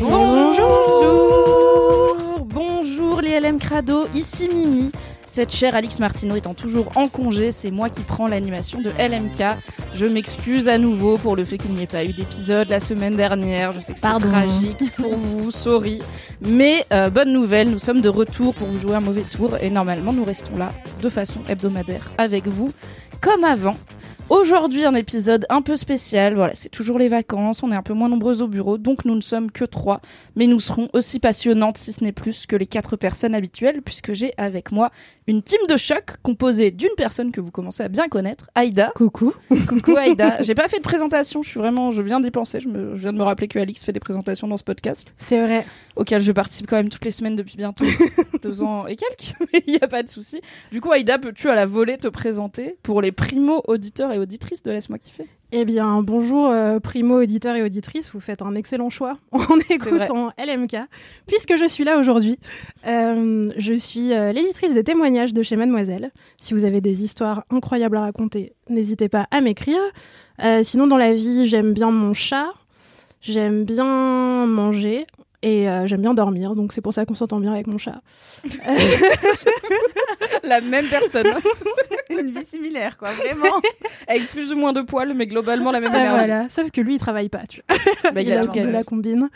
Bonjour Bonjour les LM Crado, ici Mimi. Cette chère Alix Martineau étant toujours en congé, c'est moi qui prends l'animation de LMK. Je m'excuse à nouveau pour le fait qu'il n'y ait pas eu d'épisode la semaine dernière. Je sais que Pardon. tragique pour vous, sorry. Mais euh, bonne nouvelle, nous sommes de retour pour vous jouer un mauvais tour et normalement nous restons là de façon hebdomadaire avec vous, comme avant. Aujourd'hui, un épisode un peu spécial. Voilà, c'est toujours les vacances. On est un peu moins nombreux au bureau, donc nous ne sommes que trois. Mais nous serons aussi passionnantes, si ce n'est plus, que les quatre personnes habituelles, puisque j'ai avec moi une team de choc composée d'une personne que vous commencez à bien connaître, Aïda. Coucou. Coucou Aïda. J'ai pas fait de présentation. Je suis vraiment, je viens d'y penser. Je, me, je viens de me rappeler que Alix fait des présentations dans ce podcast, C'est vrai. auquel je participe quand même toutes les semaines depuis bientôt deux ans et quelques. Mais il y a pas de souci. Du coup, Aïda, peux-tu à la volée te présenter pour les primo auditeurs et auditrices de Laisse-moi kiffer Eh bien, bonjour euh, primo auditeurs et auditrices, vous faites un excellent choix en écoutant LMK, puisque je suis là aujourd'hui. Euh, je suis euh, l'éditrice des témoignages de chez Mademoiselle. Si vous avez des histoires incroyables à raconter, n'hésitez pas à m'écrire. Sinon, dans la vie, j'aime bien mon chat, j'aime bien manger. Et euh, j'aime bien dormir, donc c'est pour ça qu'on s'entend bien avec mon chat. La même personne, Une vie similaire, quoi, vraiment. avec plus ou moins de poils, mais globalement la même Ah, énergie. voilà. Sauf que lui, il travaille pas. Tu vois. Bah, il il, a a, tout gagné. la combine.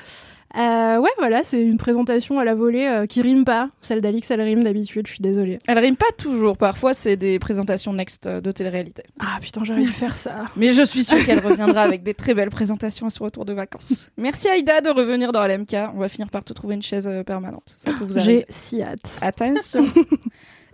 Euh, ouais, voilà, c'est une présentation à la volée euh, qui rime pas. Celle d'Alix, elle rime d'habitude, je suis désolée. Elle rime pas toujours. Parfois, c'est des présentations next euh, de télé-réalité. Ah putain, j'aurais dû faire ça. Mais je suis sûre qu'elle reviendra avec des très belles présentations à son retour de vacances. Merci Aïda de revenir dans LMK. On va finir par te trouver une chaise euh, permanente. Ça peut vous arriver. J'ai si hâte. Attention.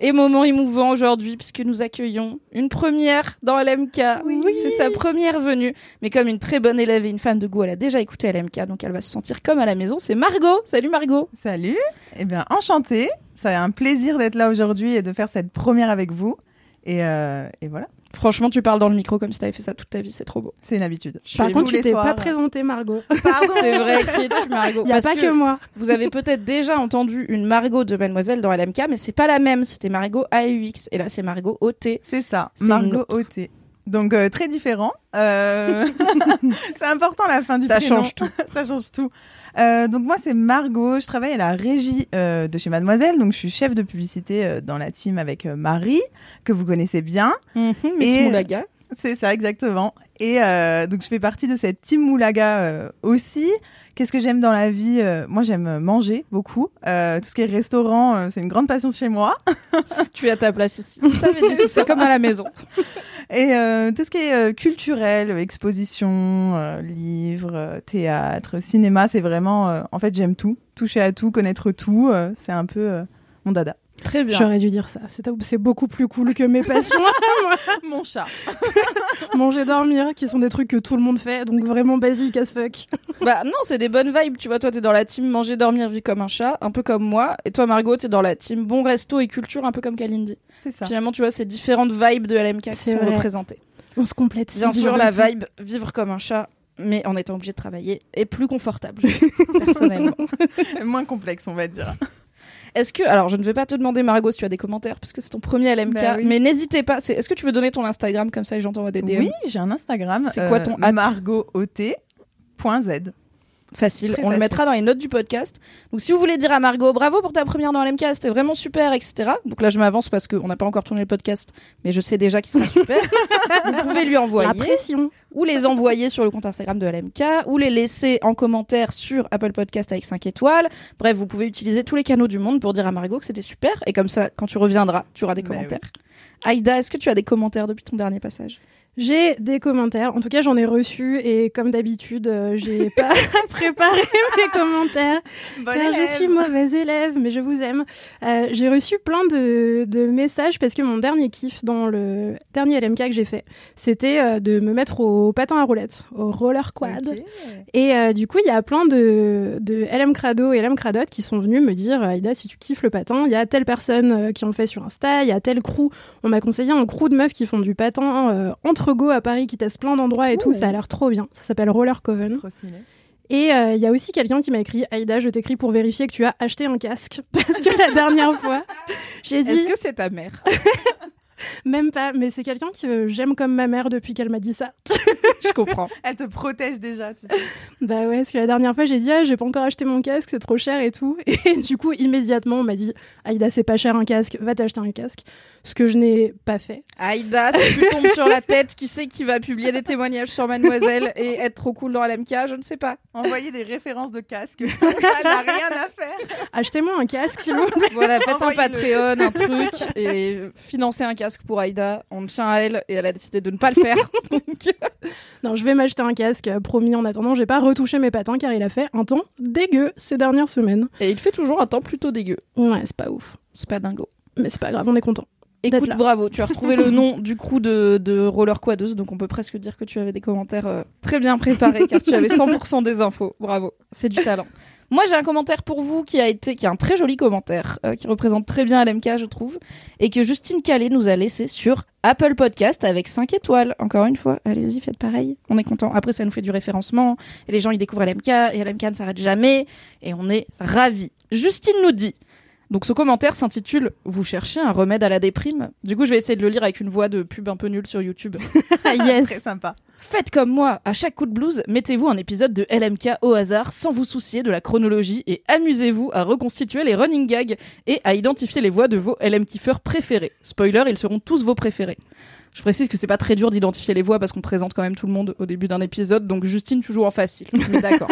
Et moment émouvant aujourd'hui puisque nous accueillons une première dans LMK. Oui. C'est sa première venue. Mais comme une très bonne élève et une fan de goût, elle a déjà écouté LMK, donc elle va se sentir comme à la maison. C'est Margot. Salut Margot. Salut. Eh bien, enchantée. C'est un plaisir d'être là aujourd'hui et de faire cette première avec vous. Et, euh, et voilà, Franchement, tu parles dans le micro comme si t'avais fait ça toute ta vie. C'est trop beau. c'est une habitude. Je Par contre, tu t'es pas présentée, Margot. Pardon. C'est vrai, qui es-tu, Margot Il y a Parce pas que, moi. Vous avez peut-être déjà entendu une Margot de Mademoiselle dans LMK, mais c'est pas la même. C'était Margot AUX. Et là, c'est Margot OT. C'est ça, Margot une OT. Donc, euh, très différent. Euh, c'est important la fin du Ça prénom. change tout. ça change tout. Euh, donc moi c'est Margot, je travaille à la régie de chez Mademoiselle, donc je suis chef de publicité dans la team avec Marie, que vous connaissez bien. Mhm, Miss Et- Moulaga. C'est ça, exactement. Et donc, je fais partie de cette team Moulaga aussi. Qu'est-ce que j'aime dans la vie Euh, Moi, j'aime manger beaucoup. Euh, tout ce qui est restaurant, euh, c'est une grande passion chez moi. Tu es à ta place ici. C'est comme à la maison. Et euh, tout ce qui est euh, culturel, exposition, livres, théâtre, cinéma, c'est vraiment... en fait, j'aime tout. Toucher à tout, connaître tout, c'est un peu mon dada. Très bien. J'aurais dû dire ça. C'est c'est beaucoup plus cool que mes passions. Mon chat. Manger, dormir, qui sont des trucs que tout le monde fait, donc vraiment basique as fuck. Bah non, c'est des bonnes vibes. Tu vois, toi, t'es dans la team manger, dormir, vie comme un chat, un peu comme moi. Et toi, Margot, t'es dans la team bon resto et culture, un peu comme Kalindi. C'est ça. Finalement, tu vois, c'est différentes vibes de LMK qui sont vrai. représentées. On se complète. Bien sûr, la tout. vibe vivre comme un chat, mais en étant obligé de travailler, est plus confortable, personnellement. Moins complexe, on va dire. Est-ce que, alors je ne vais pas te demander Margot si tu as des commentaires parce que c'est ton premier LMK, Bah oui. mais n'hésitez pas. Est-ce que tu veux donner ton Instagram comme ça et j'entends des DM Oui, j'ai un Instagram. euh, C'est quoi ton hâte margotot.z. Facile. Très On le mettra dans les notes du podcast. Donc si vous voulez dire à Margot bravo pour ta première dans LMK, c'était vraiment super, etc. Donc là je m'avance parce qu'on n'a pas encore tourné le podcast, mais je sais déjà qu'il sera super. vous pouvez lui envoyer La pression. ou les envoyer sur le compte Instagram de LMK ou les laisser en commentaire sur Apple Podcast avec 5 étoiles. Bref, vous pouvez utiliser tous les canaux du monde pour dire à Margot que c'était super et comme ça quand tu reviendras, tu auras des Bah commentaires. Aïda, est-ce que tu as des commentaires depuis ton dernier passage? J'ai des commentaires. En tout cas, j'en ai reçu et comme d'habitude, euh, j'ai pas préparé mes commentaires. Car je suis mauvaise élève, mais je vous aime. Euh, j'ai reçu plein de, de messages parce que mon dernier kiff dans le dernier LMK que j'ai fait, c'était euh, de me mettre au patin à roulettes, au roller quad. Et euh, du coup, il y a plein de, de LM Crado et LM Cradot qui sont venus me dire Aïda, si tu kiffes le patin, il y a telle personne qui en fait sur Insta, il y a tel crew. On m'a conseillé un crew de meufs qui font du patin entre go à Paris, qui testent plein d'endroits et tout. Ça a l'air trop bien. Ça s'appelle Roller Coven. Trop stylé. Et euh, il y a aussi quelqu'un qui m'a écrit Aïda, je t'écris pour vérifier que tu as acheté un casque. Parce que la dernière fois, j'ai dit Est-ce que c'est ta mère? même pas, mais c'est quelqu'un que j'aime comme ma mère depuis qu'elle m'a dit ça. Je comprends. Elle te protège déjà, tu sais. Bah ouais, parce que la dernière fois, j'ai dit, ah, j'ai pas encore acheté mon casque, c'est trop cher et tout. Et du coup, immédiatement, on m'a dit, Aïda, c'est pas cher un casque, va t'acheter un casque. Ce que je n'ai pas fait. Aïda, si tu tombes sur la tête, qui sait qui va publier des témoignages sur Mademoiselle et être trop cool dans LMK Je ne sais pas. Envoyer des références de casque. Ça, elle n'a rien à faire. Achetez-moi un casque, s'il vous plaît. Voilà, faites un. Patreon, un truc, et financez un casque pour Aïda. On tient à elle et elle a décidé de ne pas le faire. Donc, Non, je vais m'acheter un casque, euh, promis. En attendant, j'ai pas retouché mes patins car il a fait un temps dégueu ces dernières semaines. Et il fait toujours un temps plutôt dégueu. Ouais, c'est pas ouf. C'est pas dingo. Mais c'est pas grave, on est content. Écoute, bravo, tu as retrouvé le nom du crew de, de Roller Quadeuse, donc on peut presque dire que tu avais des commentaires euh, très bien préparés, car tu avais 100% des infos. Bravo, c'est du talent. Moi, j'ai un commentaire pour vous qui a été, qui est un très joli commentaire, euh, qui représente très bien LMK, je trouve, et que Justine Calais nous a laissé sur Apple Podcast avec 5 étoiles. Encore une fois, allez-y, faites pareil. On est content. Après, ça nous fait du référencement, et les gens, ils découvrent LMK, et LMK ne s'arrête jamais, et on est ravis. Justine nous dit, donc ce commentaire s'intitule Vous cherchez un remède à la déprime? Du coup, je vais essayer de le lire avec une voix de pub un peu nulle sur YouTube. Très yes. sympa. Faites comme moi, à chaque coup de blues, mettez-vous un épisode de LMK au hasard sans vous soucier de la chronologie et amusez-vous à reconstituer les running gags et à identifier les voix de vos LM kiffeurs préférés. Spoiler, ils seront tous vos préférés. Je précise que c'est pas très dur d'identifier les voix parce qu'on présente quand même tout le monde au début d'un épisode, donc Justine, tu joues en facile. Mais d'accord.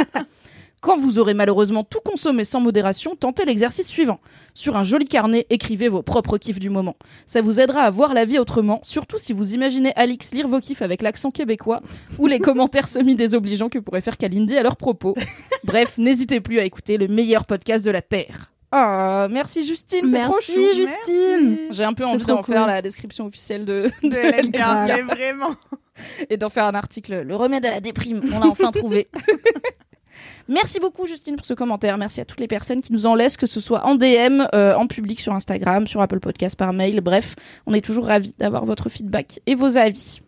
Quand vous aurez malheureusement tout consommé sans modération, tentez l'exercice suivant. Sur un joli carnet, écrivez vos propres kiffs du moment. Ça vous aidera à voir la vie autrement, surtout si vous imaginez Alix lire vos kiffs avec l'accent québécois ou les commentaires semi-désobligeants que pourrait faire Kalindi à leur propos. Bref, n'hésitez plus à écouter le meilleur podcast de la Terre. Ah, merci Justine, c'est trop Merci, chou. Justine. J'ai un peu envie d'en cool. faire la description officielle de, De vraiment. et d'en faire un article. Le remède à la déprime, on l'a enfin trouvé. Merci beaucoup Justine pour ce commentaire. Merci à toutes les personnes qui nous en laissent, que ce soit en DM, euh, en public sur Instagram, sur Apple Podcast, par mail. Bref, on est toujours ravis d'avoir votre feedback et vos avis.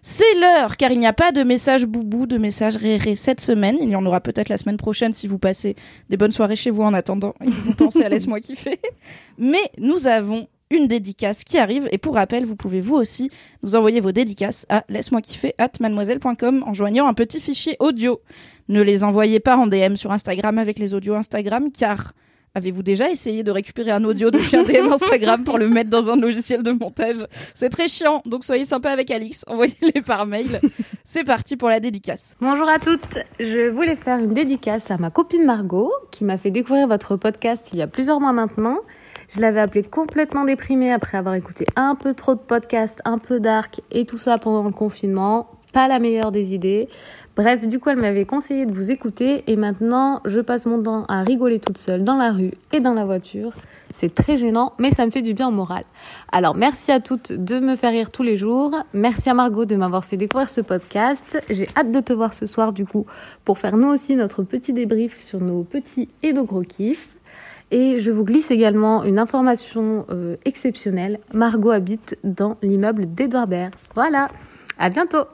C'est l'heure, car il n'y a pas de message boubou, de message réré cette semaine. Il y en aura peut-être la semaine prochaine si vous passez des bonnes soirées chez vous en attendant et vous pensez à Laisse-moi kiffer. Mais nous avons une dédicace qui arrive. Et pour rappel, vous pouvez vous aussi nous envoyer vos dédicaces à laisse-moi kiffer at mademoiselle.com en joignant un petit fichier audio. Ne les envoyez pas en DM sur Instagram avec les audios Instagram, car avez-vous déjà essayé de récupérer un audio depuis un DM Instagram pour le mettre dans un logiciel de montage? C'est très chiant, donc soyez sympa avec Alix, envoyez-les par mail. C'est parti pour la dédicace. Bonjour à toutes, je voulais faire une dédicace à ma copine Margot qui m'a fait découvrir votre podcast il y a plusieurs mois maintenant. Je l'avais appelée complètement déprimée après avoir écouté un peu trop de podcasts, un peu dark et tout ça pendant le confinement. Pas la meilleure des idées. Bref, du coup, elle m'avait conseillé de vous écouter et maintenant, je passe mon temps à rigoler toute seule dans la rue et dans la voiture. C'est très gênant, mais ça me fait du bien au moral. Alors, merci à toutes de me faire rire tous les jours. Merci à Margot de m'avoir fait découvrir ce podcast. J'ai hâte de te voir ce soir, du coup, pour faire nous aussi notre petit débrief sur nos petits et nos gros kiffs. Et je vous glisse également une information euh, exceptionnelle. Margot habite dans l'immeuble d'Edouard Baird. Voilà. À bientôt.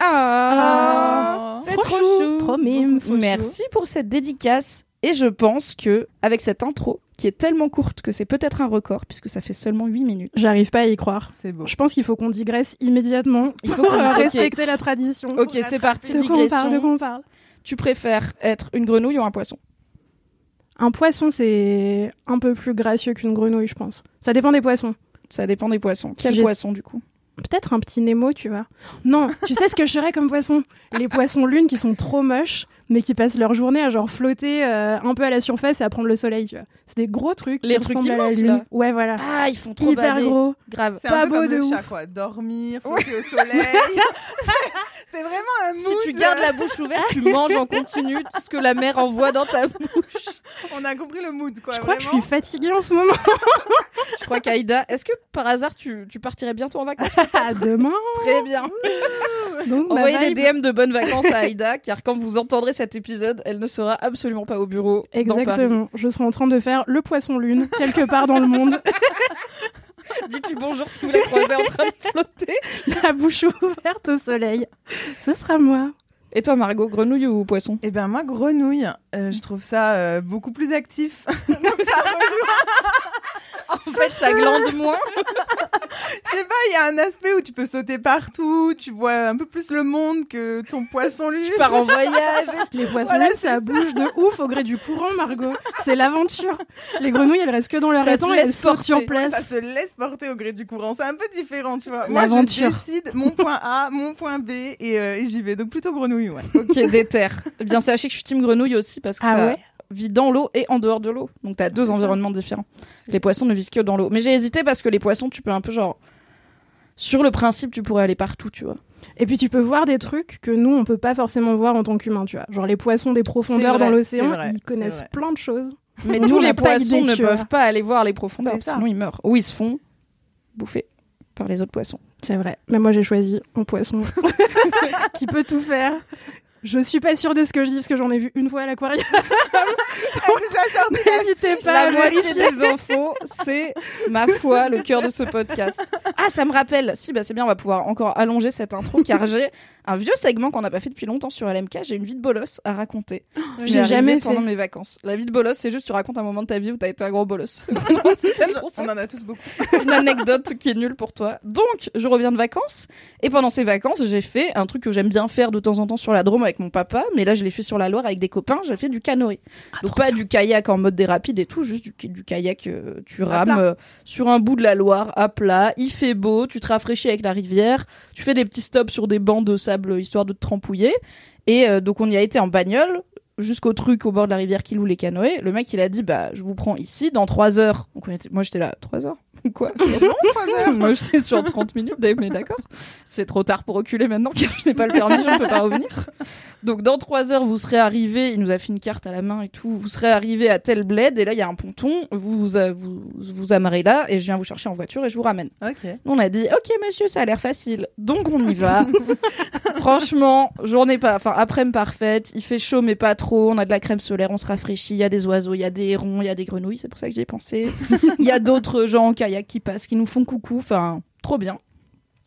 Ah, c'est trop trop, chou, chou. trop mime. Trop Merci pour cette dédicace. Et je pense que avec cette intro qui est tellement courte que c'est peut-être un record puisque ça fait seulement 8 minutes. J'arrive pas à y croire. C'est beau. Je pense qu'il faut qu'on digresse immédiatement. Il faut respecter la tradition. Ok, c'est parti De quoi on parle De quoi on parle? Tu préfères être une grenouille ou un poisson? Un poisson, c'est un peu plus gracieux qu'une grenouille, je pense. Ça dépend des poissons. Ça dépend des poissons. Quel poisson du coup? Peut-être un petit Nemo, tu vois. Non, tu sais ce que je serais comme poisson? Les poissons lunes qui sont trop moches, mais qui passent leur journée à genre flotter euh, un peu à la surface et à prendre le soleil, tu vois. C'est des gros trucs Les qui trucs ressemblent à la immenses, lune. là. Ouais, voilà. Ah, ils font trop Hyper gros. Grave. C'est Pas un peu beau comme de le ouf. chat, quoi. Dormir, flotter au soleil. c'est vraiment un mood. Si tu gardes la bouche ouverte, tu manges en continu tout ce que la mer envoie dans ta bouche. On a compris le mood, quoi. Je crois que je suis fatiguée en ce moment. Je crois qu'Aïda, est-ce que par hasard tu, tu partirais bientôt en vacances À demain. Très bien. Donc, Envoyez des DM de bonnes vacances à Aïda, car quand vous entendrez cet épisode, elle ne sera absolument pas au bureau. Exactement. Je serai en train de faire le poisson lune quelque part dans le monde, Dites-lui bonjour si vous la croisez en train de flotter. la bouche ouverte au soleil. Ce sera moi. Et toi, Margot, grenouille ou poisson Eh ben moi, grenouille, euh, je trouve ça euh, beaucoup plus actif. Donc ça rejoint. En fait, ça glande moins. Je sais pas, il y a un aspect où tu peux sauter partout, tu vois un peu plus le monde que ton poisson lui. Tu pars en voyage. Les poissons Voilà, ça bouge de ouf au gré du courant, Margot. C'est l'aventure. Les grenouilles, elles restent que dans leur Ça se étang et elles sautent porter. sur Ça place. se laisse porter au gré du courant. C'est un peu différent, tu vois. Moi, je décide mon point A, mon point B et, euh, et j'y vais. Donc plutôt grenouille, ouais. Ok, déter. Eh bien, sachez que je suis team grenouille aussi parce que Ah ça ouais vit dans l'eau et en dehors de l'eau. Donc, t'as deux ça. environnements différents. Les poissons ne vivent que dans l'eau. Mais j'ai hésité parce que les poissons, tu peux un peu genre. Sur le principe, tu pourrais aller partout, tu vois. Et puis tu peux voir des trucs que nous, on peut pas forcément voir en tant qu'humains, tu vois. Genre les poissons des profondeurs vrai, dans l'océan, ils connaissent plein de choses. Mais Nous, tous les poissons ne peuvent pas aller voir les profondeurs, sinon ils meurent. Ou ils se font bouffer par les autres poissons. C'est vrai. Mais moi, j'ai choisi un poisson qui peut tout faire. Je suis pas sûre de ce que je dis parce que j'en ai vu une fois à l'aquarium. Elle nous a sorti la N'hésitez pas La à moitié des infos, c'est ma foi, le cœur de ce podcast. Ah, ça me rappelle. Si, bah c'est bien, on va pouvoir encore allonger cette intro car j'ai un vieux segment qu'on n'a pas fait depuis longtemps sur LMK. J'ai une vie de bolos à raconter. Je j'ai jamais arrivée pendant fait. mes vacances. La vie de bolos, c'est juste tu racontes un moment de ta vie où t'as été un gros bolos. On en a tous beaucoup. C'est une anecdote qui est nulle pour toi. Donc, je reviens de vacances. Et pendant ces vacances, j'ai fait un truc que j'aime bien faire de temps en temps sur la Drôme avec mon papa. Mais là, je l'ai fait sur la Loire avec des copains. J'ai fait du canoë. Donc, pas du kayak en mode des rapides et tout, juste du, du kayak, euh, tu rames euh, sur un bout de la Loire, à plat. Il fait beau, tu te rafraîchis avec la rivière. Tu fais des petits stops sur des bancs de sable histoire de te trempouiller. Et euh, donc, on y a été en bagnole jusqu'au truc au bord de la rivière qui loue les canoës. Le mec, il a dit, bah, je vous prends ici dans 3 heures. Donc, était- moi, j'étais là, 3 heures? Quoi? Moi, j'étais sur 30 minutes, mais d'accord. C'est trop tard pour reculer maintenant, car je n'ai pas le permis, je ne peux pas revenir. Donc, dans 3 heures, vous serez arrivé, il nous a fait une carte à la main et tout, vous serez arrivé à tel bled, et là, il y a un ponton, vous vous, vous vous amarrez là, et je viens vous chercher en voiture et je vous ramène. On a dit, ok monsieur, ça a l'air facile. Donc on y va. Franchement, journée pas, enfin après-midi parfaite. Il fait chaud mais pas trop. On a de la crème solaire, on se rafraîchit. Il y a des oiseaux, il y a des hérons, il y a des grenouilles. C'est pour ça que j'y ai pensé. Il y a d'autres gens en kayak qui passent, qui nous font coucou. Enfin, trop bien.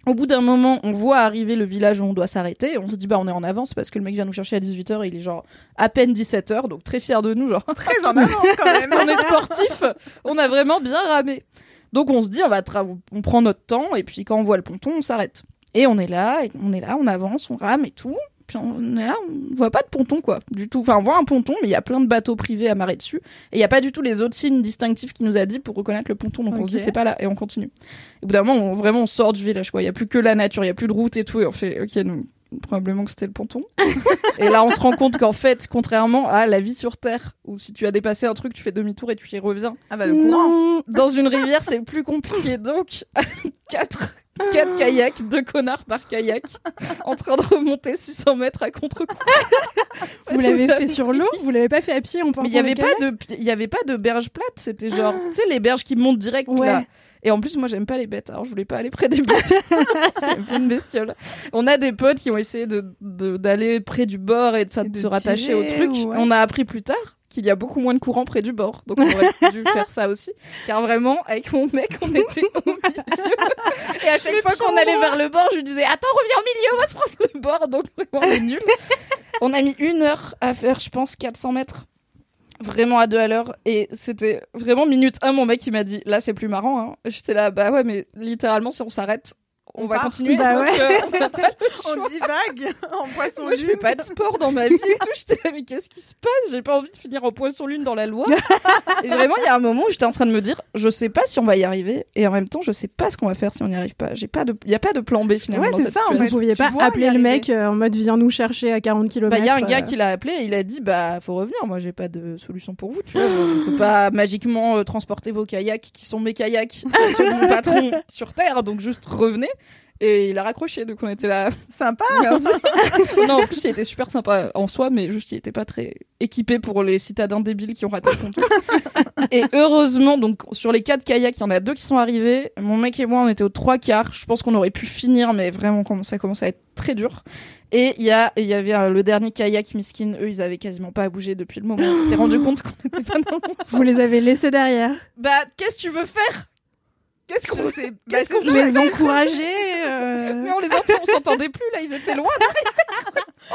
Au bout d'un moment, on voit arriver le village où on doit s'arrêter. On se dit, bah, on est en avance parce que le mec vient nous chercher à 18h et il est genre à peine 17h. Donc très fier de nous, genre. Très en avance quand même. on est sportif, on a vraiment bien ramé. Donc on se dit, on va on prend notre temps et puis quand on voit le ponton, on s'arrête. Et on est là, et on est là, on avance, on rame et tout. Puis on est là, on voit pas de ponton quoi, du tout. Enfin, on voit un ponton, mais il y a plein de bateaux privés amarrés dessus. Et il y a pas du tout les autres signes distinctifs qu'il nous a dit pour reconnaître le ponton. Donc on se dit c'est pas là et on continue. Et au bout d'un moment, on, vraiment on sort du village quoi. Il y a plus que la nature, il y a plus de route et tout. Et on fait ok, donc probablement que c'était le ponton. et là, on se rend compte qu'en fait, contrairement à la vie sur Terre, où si tu as dépassé un truc, tu fais demi-tour et tu y reviens, Ah bah le courant. Non. dans une rivière, c'est plus compliqué. Donc, quatre, quatre kayaks, deux connards par kayak, en train de remonter 600 mètres à contre-coup. Ça Vous l'avez fait sur l'eau Vous l'avez pas fait à pied en Mais il y avait pas de, il y avait pas de berge plate. C'était genre, tu sais, les berges qui montent direct Ouais. là. Et en plus, moi, j'aime pas les bêtes. Alors, je voulais pas aller près des bestioles. c'est un peu une bestiole. On a des potes qui ont essayé de, de- d'aller près du bord et de, Et de se rattacher au truc. ouais. On a appris plus tard qu'il y a beaucoup moins de courant près du bord. Donc, on aurait dû faire ça aussi. Car vraiment, avec mon mec, on était au milieu. Et à chaque fois qu'on allait vers le bord, je lui disais Attends, reviens au milieu, on va se prendre le bord. Donc, vraiment, on est nuls. On a mis une heure à faire, je pense, 400 mètres vraiment à deux à l'heure et c'était vraiment minute un mon mec il m'a dit là c'est plus marrant hein. j'étais là bah ouais mais littéralement si on s'arrête on, On va part continuer. Bah donc, ouais. euh, on. On divague en poisson Moi, je fais pas de sport dans ma vie et tout. J'étais là, mais qu'est-ce qui se passe? J'ai pas envie de finir en poisson-lune dans la loi. et vraiment, il y a un moment où j'étais en train de me dire, je sais pas si on va y arriver, et en même temps, je sais pas ce qu'on va faire si on n'y arrive pas. J'ai pas de, il y a pas de plan B finalement Ouais, c'est ça. Vous pouviez pas appeler le mec euh, en mode viens nous chercher à 40 km. Bah, il y a un gars qui l'a appelé et il a dit bah faut revenir. Moi j'ai pas de solution pour vous. Tu vois, je, peux pas magiquement euh, transporter vos kayaks qui sont mes kayaks, sont mon patron sur terre. Donc juste revenez. Et il a raccroché. Donc on était là. Sympa. Merci. non, en plus, il était super sympa en soi, mais juste, il était pas très équipé pour les citadins débiles qui ont raté le ponton. et heureusement, donc, sur les quatre kayaks, il y en a deux qui sont arrivés. Mon mec et moi, on était aux trois quarts. Je pense qu'on aurait pu finir, mais vraiment, ça commençait à être très dur. Et il y, a, y avait euh, le dernier kayak, Miskin. Eux, ils avaient quasiment pas bougé depuis le moment. On s'était rendu compte qu'on n'était pas dans le bon sens. Vous les avez laissés derrière. Bah, qu'est-ce que tu veux faire? Qu'est-ce qu'on Qu'est-ce qu'on. Les encourager. Euh, Mais on les entend, on s'entendait plus là, ils étaient loin.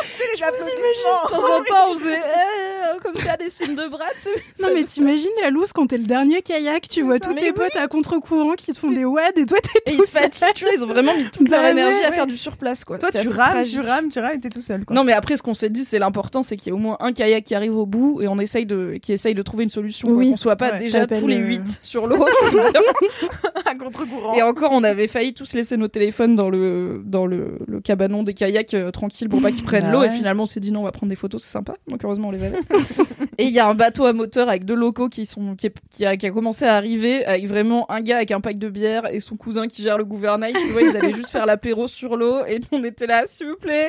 C'est les De temps en temps, on faisait euh, comme ça des signes de bras. tu sais. Non mais t'imagines la loose quand t'es le dernier kayak, tu vois tous tes oui. potes à contre-courant qui te font des wads et toi t'es tout ils se fatiguent, tu vois, ils ont vraiment mis toute leur Bah énergie ouais, à faire du surplace, quoi. Toi, tu rames, tragique. tu rames, tu rames et t'es tout seul. Quoi. Non, mais après, ce qu'on s'est dit, c'est l'important, c'est qu'il y ait au moins un kayak qui arrive au bout et on essaye de, qui essaye de trouver une solution. Oui. Qu'on soit pas Ouais, déjà tous les le- 8 sur l'eau. à contre-courant. et encore, on avait failli tous laisser nos téléphones dans le, dans le, le cabanon des kayaks euh, tranquille pour pas qu'ils prennent Bah l'eau. Et ouais. finalement, on s'est dit non, on va prendre des photos, c'est sympa. Donc heureusement, on les avait. et il y a un bateau à moteur avec deux locaux qui sont, qui, est- qui a, qui a commencé à arriver avec vraiment un gars avec un pack de bière et son cousin qui gère le gouvernail. Tu vois, ils allaient juste faire l'apéro sur l'eau et on était là, s'il vous plaît,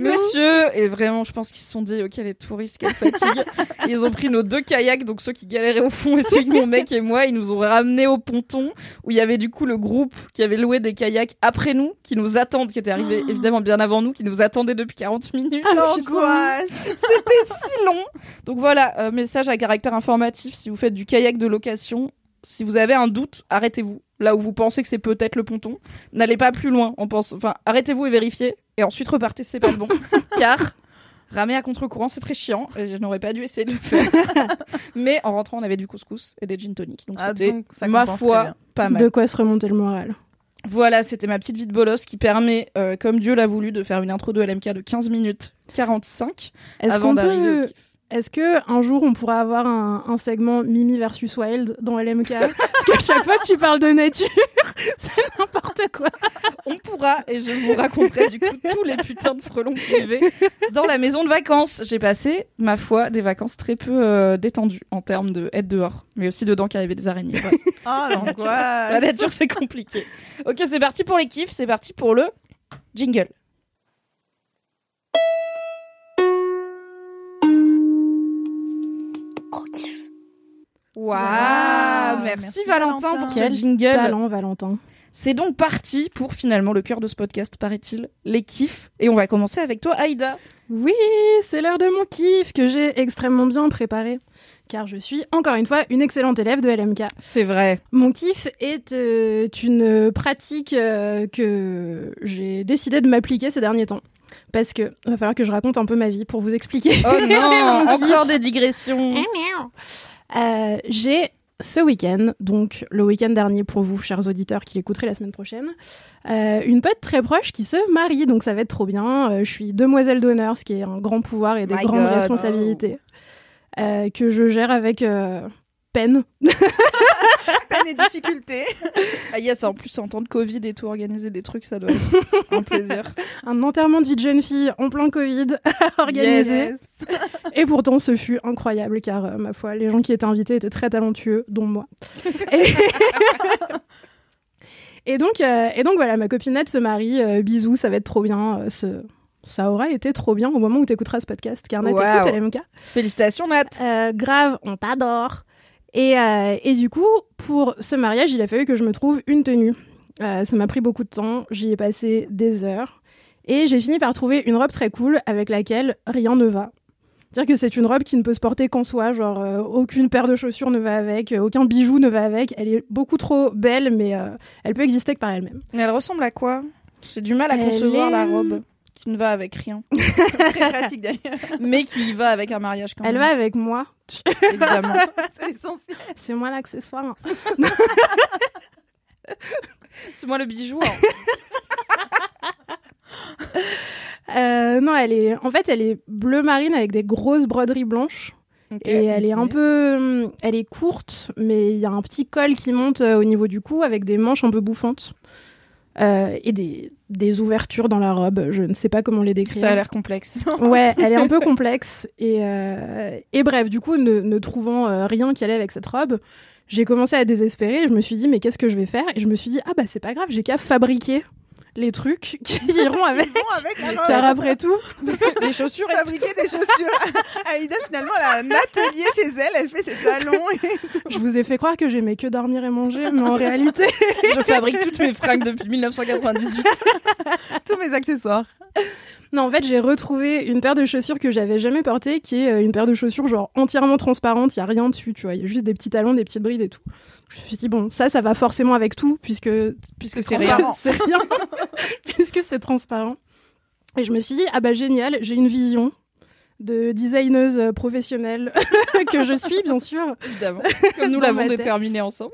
monsieur. Et vraiment, je pense qu'ils se sont dit, ok, les touristes, quelle fatigue. Ils ont pris nos deux kayaks, donc ceux qui galéraient au fond et celui de mon mec et moi, ils nous ont ramenés au ponton où il y avait du coup le groupe qui avait loué des kayaks après nous, qui nous attendent, qui était arrivé évidemment bien avant nous, qui nous attendait depuis 40 minutes. L'angoisse. C'était si long. Donc voilà, euh, message à caractère informatif. Si vous faites du kayak de location, si vous avez un doute, arrêtez-vous. Là où vous pensez que c'est peut-être le ponton, n'allez pas plus loin. On pense, enfin, arrêtez-vous et vérifiez, et ensuite repartez. si C'est pas le bon, car ramer à contre-courant, c'est très chiant. Et je n'aurais pas dû essayer de le faire. Mais en rentrant, on avait du couscous et des gin tonic. Donc Ah, c'était ma foi pas mal. De quoi se remonter le moral. Voilà, c'était ma petite vie de bolos qui permet, euh, comme Dieu l'a voulu, de faire une intro de LMK de 15 minutes 45 Est-ce avant qu'on d'arriver au peut... Est-ce que un jour on pourra avoir un, un segment Mimi versus Wild dans LMK Parce qu'à chaque fois que tu parles de nature, c'est n'importe quoi. On pourra, et je vous raconterai du coup tous les putains de frelons privés dans la maison de vacances. J'ai passé, ma foi, des vacances très peu euh, détendues en termes de être dehors, mais aussi dedans qu'il y avait des araignées. Voilà. Oh, La l'angoisse. nature, c'est compliqué. Ok, c'est parti pour les kiffs, c'est parti pour le jingle. Waouh, Waouh, merci, merci Valentin, Valentin. pour ce Quel jingle. Talent, Valentin. C'est donc parti pour finalement le cœur de ce podcast, paraît-il, les kiffs. Et on va commencer avec toi, Aïda. Oui, c'est l'heure de mon kiff que j'ai extrêmement bien préparé. Car je suis, encore une fois, une excellente élève de LMK. C'est vrai. Mon kiff est euh, une pratique euh, que j'ai décidé de m'appliquer ces derniers temps. Parce que va falloir que je raconte un peu ma vie pour vous expliquer. Oh non, encore des digressions. Euh, j'ai ce week-end, donc le week-end dernier pour vous, chers auditeurs qui l'écouteraient la semaine prochaine, euh, une pote très proche qui se marie, donc ça va être trop bien. Euh, je suis demoiselle d'honneur, ce qui est un grand pouvoir et des My grandes God. responsabilités euh, que je gère avec peine. Peine et difficulté. Ah yes, en plus en temps de Covid et tout, organiser des trucs, ça doit être un plaisir. Un enterrement de vie de jeune fille en plein Covid à organiser. Yes. Et pourtant, ce fut incroyable car, euh, ma foi, les gens qui étaient invités étaient très talentueux, dont moi. et... et donc, euh, et donc voilà, ma copinette se marie. euh, bisous, ça va être trop bien. euh, ce- Ça aura été trop bien au moment où tu écouteras ce podcast, car Nat Wow. écoute LMK. Félicitations Nat. Euh, grave, on t'adore. Et, euh, et du coup, pour ce mariage, il a fallu que je me trouve une tenue. Euh, ça m'a pris beaucoup de temps, j'y ai passé des heures. Et j'ai fini par trouver une robe très cool avec laquelle rien ne va. C'est-à-dire que c'est une robe qui ne peut se porter qu'en soi, genre euh, aucune paire de chaussures ne va avec, aucun bijou ne va avec. Elle est beaucoup trop belle, mais elle peut exister que par elle-même. Mais elle ressemble à quoi? J'ai du mal à Elle concevoir est- la robe qui ne va avec rien, Très pratique d'ailleurs. mais qui va avec un mariage quand Elle même. va avec moi. évidemment. C'est essentiel. C'est moi l'accessoire. C'est moi le bijou. hein. Euh, non, elle est, en fait, elle est bleu marine avec des grosses broderies blanches. et elle est un peu, hum, elle est courte, mais il y a un petit col qui monte euh, au niveau du cou avec des manches un peu bouffantes euh, et des, des ouvertures dans la robe. Je ne sais pas comment les décrire. Ça a l'air complexe. Ouais, elle est un peu complexe et, euh, et bref, du coup, ne, ne trouvant euh, rien qui allait avec cette robe, j'ai commencé à désespérer. Je me suis dit, mais qu'est-ce que je vais faire? Et je me suis dit, ah bah c'est pas grave, j'ai qu'à fabriquer les trucs qui iront avec. Car robe. après tout, Les chaussures et fabriquer des chaussures. Aïda, finalement, elle a un atelier chez elle, elle fait ses talons. Et... je vous ai fait croire que j'aimais que dormir et manger, mais en réalité, je fabrique toutes mes fringues depuis 1998. tous mes accessoires. non, en fait, j'ai retrouvé une paire de chaussures que j'avais jamais portée, qui est euh, une paire de chaussures genre entièrement transparente, il y a rien dessus, tu vois, il y a juste des petits talons, des petites brides et tout. Je me suis dit bon, ça, ça va forcément avec tout, puisque puisque c'est rien. c'est rien, puisque c'est transparent. Et je me suis dit ah bah génial, j'ai une vision de designeuse euh, professionnelle que je suis bien sûr. Évidemment. Comme nous l'avons déterminé ensemble.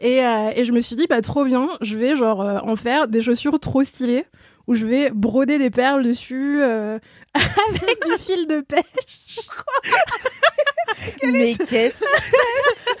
Et, euh, et je me suis dit, bah trop bien, je vais genre euh, en faire des chaussures trop stylées, où je vais broder des perles dessus euh, avec du fil de pêche. Mais qu'est-ce qui se passe?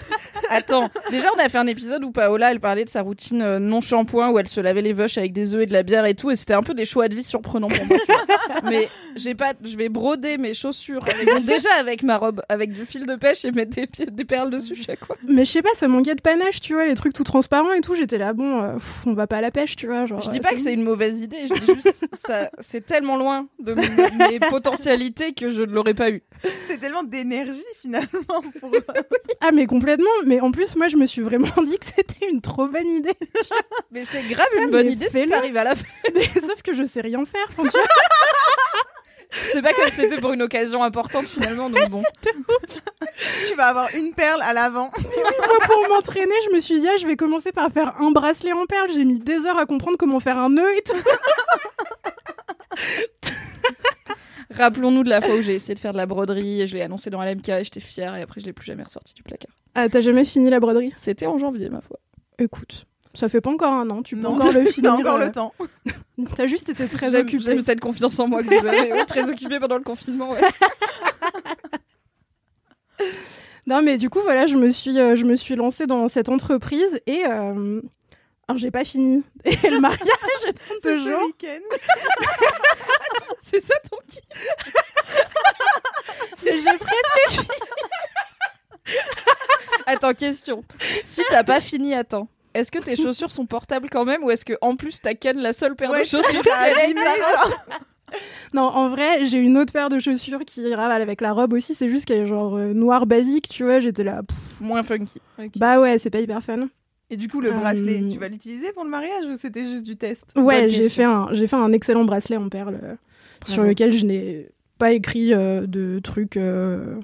Attends, déjà on a fait un épisode où Paola elle parlait de sa routine euh, non shampoing où elle se lavait les vaches avec des œufs et de la bière et tout et c'était un peu des choix de vie surprenants pour moi. Mais j'ai pas, je vais broder mes chaussures avec- déjà avec ma robe avec du fil de pêche et mettre des, pi- des perles dessus chaque fois. Mais je sais pas, ça manquait de panache, tu vois, les trucs tout transparents et tout. J'étais là, bon, euh, pff, on va pas à la pêche, tu vois. Genre, Je dis euh, pas que c'est une mauvaise idée, je dis juste ça c'est tellement loin de mes, mes potentialités que je ne l'aurais pas eu. C'est tellement d'énergie, finalement. Pour... Ah, mais complètement. Mais en plus, moi, je me suis vraiment dit que c'était une trop bonne idée. Mais c'est grave une Ah, bonne idée si t'arrives à la fin. mais sauf que je sais rien faire. Enfin, tu vois. C'est pas comme c'était pour une occasion importante finalement donc bon. tu vas avoir une perle à l'avant. Moi, pour m'entraîner, je me suis dit, ah, je vais commencer par faire un bracelet en perles. J'ai mis des heures à comprendre comment faire un nœud et tout. Rappelons-nous de la fois où j'ai essayé de faire de la broderie et je l'ai annoncé dans LMK et j'étais fière et après je l'ai plus jamais ressorti du placard. Ah, t'as jamais fini la broderie? C'était en janvier ma foi. Écoute, ça fait pas encore un an. Tu peux Non, encore le T'as finir. encore euh, le temps. T'as juste été très occupée. j'aime cette confiance en moi que vous avez. Ouais, très occupée pendant le confinement. Ouais. Non, mais du coup, voilà, je me suis, euh, je me suis lancée dans cette entreprise et. euh, Alors, j'ai pas fini. Et le mariage est deux ce week-end. C'est ça ton kiff J'ai presque. Attends, question. Si t'as pas fini à temps, est-ce que tes chaussures sont portables quand même ou est-ce que en plus t'as ken la seule paire Ouais, de chaussures abîmé, genre. Non, en vrai, j'ai une autre paire de chaussures qui ira avec la robe aussi. C'est juste qu'elle est genre euh, noire basique, tu vois. J'étais là. pff, Moins funky. Bah ouais, c'est pas hyper fun. Et du coup, le Euh, bracelet, tu vas l'utiliser pour le mariage ou c'était juste du test? Ouais, Bonne j'ai question. fait un, j'ai fait un excellent bracelet en perles euh, sur Bravo. lequel je n'ai pas écrit euh, de trucs euh,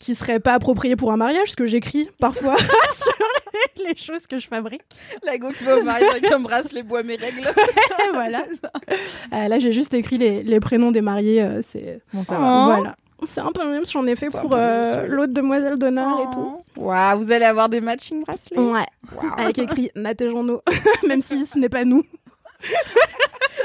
qui seraient pas appropriés pour un mariage, ce que j'écris parfois sur les, les choses que je fabrique. La go qui va au mariage avec un bracelet bois mes règles. Voilà. Euh, là, j'ai juste écrit les, les prénoms des mariés. euh, c'est Bon, ça va. voilà. C'est un peu même, j'en ai fait pour euh, l'autre demoiselle d'honneur et tout. Waouh, vous allez avoir des matching bracelets. Ouais, avec écrit Nat et Jeannot, même si ce n'est pas nous.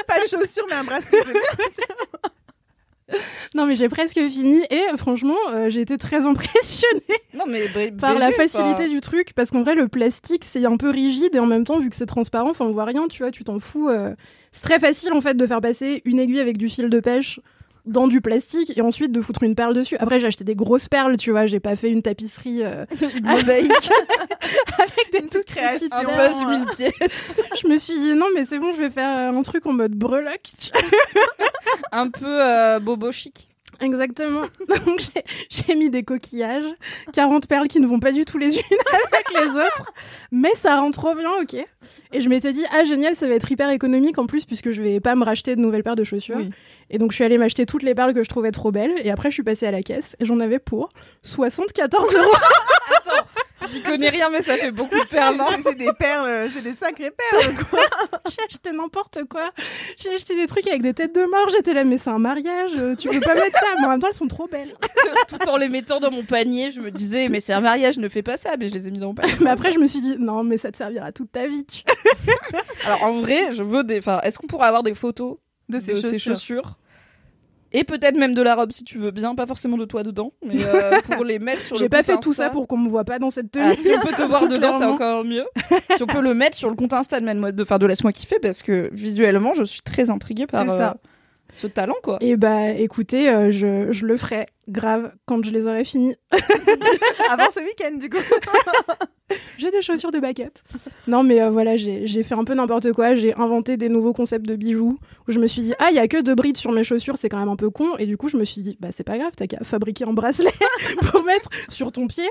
Pas de chaussures, mais un bracelet, c'est bien. Non, mais j'ai presque fini et franchement, euh, j'ai été très impressionnée Non mais b- par la facilité du truc parce qu'en vrai, le plastique c'est un peu rigide et en même temps, vu que c'est transparent, enfin, on voit rien, tu vois, tu t'en fous. euh, C'est très facile en fait de faire passer une aiguille avec du fil de pêche dans du plastique et ensuite de foutre une perle dessus. Après, j'ai acheté des grosses perles, tu vois, j'ai pas fait une tapisserie euh, une mosaïque, avec des Une toutes petite création. petites un perles. puzzle mille pièces, Je me suis dit non, mais c'est bon, je vais faire euh, un truc en mode breloque. un peu euh, bobo chic. Exactement. Donc j'ai- j'ai mis des coquillages, 40 perles qui ne vont pas du tout les unes avec les autres, mais ça rend trop bien, ok. Et je m'étais dit, ah génial, ça va être hyper économique en plus, puisque je vais pas me racheter de nouvelles paires de chaussures. Oui. Et donc je suis allée m'acheter toutes les perles que je trouvais trop belles, et après je suis passée à la caisse, et j'en avais pour 74 euros. Attends, J'y connais rien, mais ça fait beaucoup de perles. non C'est- C'est des perles, c'est des sacrées perles. quoi. J'ai acheté n'importe quoi. J'ai acheté des trucs avec des têtes de mort. J'étais là, mais c'est un mariage. euh, Tu peux pas mettre ça? Mais en même temps, elles sont trop belles. Tout en les mettant dans mon panier, je me disais, mais c'est un mariage, ne fais pas ça. Mais je les ai mis dans mon panier. Mais après, je me suis dit, non, mais ça te servira toute ta vie. tu- Alors en vrai, je veux des. Enfin, est-ce qu'on pourrait avoir des photos De de chaussures. et peut-être même de la robe si tu veux bien, pas forcément de toi dedans, mais euh, pour les mettre sur le J'ai pas fait tout ça pour qu'on me voit pas dans cette tenue. Ah, si on peut te voir dedans, c'est encore mieux. Si on peut le mettre sur le compte Insta de de, de Laisse-moi kiffer, parce que visuellement, je suis très intriguée par C'est ça. euh, ce talent, quoi. Et bah, écoutez, euh, je, je le ferai grave quand je les aurai finis. Avant ce week-end, du coup. J'ai des chaussures de backup. Non, mais euh, voilà, j'ai j'ai fait un peu n'importe quoi. J'ai inventé des nouveaux concepts de bijoux où je me suis dit, ah, il y a que deux brides sur mes chaussures, c'est quand même un peu con. Et du coup, je me suis dit, bah, c'est pas grave, t'as qu'à fabriquer un bracelet pour mettre sur ton pied.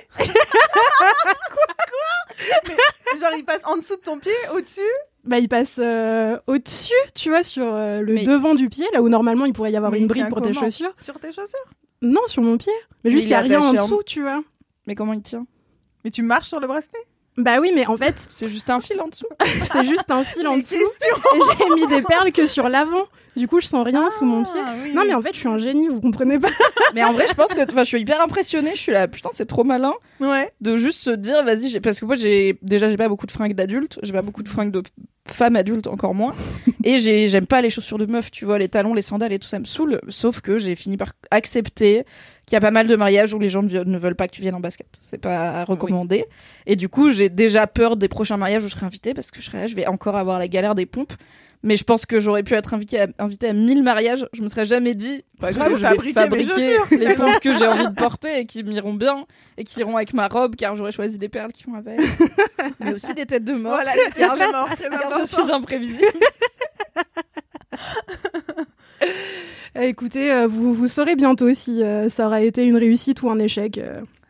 Genre, il passe en dessous de ton pied, au-dessus? Bah, il passe euh, au-dessus, tu vois, sur euh, le Mais- devant du pied, là où normalement il pourrait y avoir Mais une bride pour tes chaussures. Sur tes chaussures? Non, sur mon pied. Mais Mais juste, il il y a rien en- dessous, tu vois. Mais comment il tient? Mais tu marches sur le bracelet? Bah oui, mais en fait, C'est juste un fil en dessous. c'est juste un fil en dessous. Et j'ai mis des perles que sur l'avant. Du coup, je sens rien sous mon pied. Ah, oui, Non, mais en fait, je suis un génie, vous comprenez pas. mais en vrai, je pense que, enfin, je suis hyper impressionnée. Je suis là, putain, c'est trop malin Ouais. de juste se dire, vas-y, j'ai- parce que moi, j'ai déjà, j'ai pas beaucoup de fringues d'adultes, j'ai pas beaucoup de fringues de femmes adultes, encore moins. et j'ai, j'aime pas les chaussures de meufs, tu vois, les talons, les sandales et tout ça me saoule. Sauf que j'ai fini par accepter qu'il y a pas mal de mariages où les gens ne veulent pas que tu viennes en basket. C'est pas à recommander. Et du coup, j'ai déjà peur des prochains mariages où je serai invitée parce que je serai là, je vais encore avoir la galère des pompes. Mais je pense que j'aurais pu être invitée à, invitée à 1000 mariages. Je me serais jamais dit, pas grave, je vais fabriquer les pompes que j'ai envie de porter et qui m'iront bien et qui iront avec ma robe car j'aurais choisi des perles qui vont avec. Mais aussi des têtes de mort. Voilà, les car je- très car important. je suis imprévisible. Euh, écoutez, euh, vous, vous saurez bientôt si euh, ça aura été une réussite ou un échec.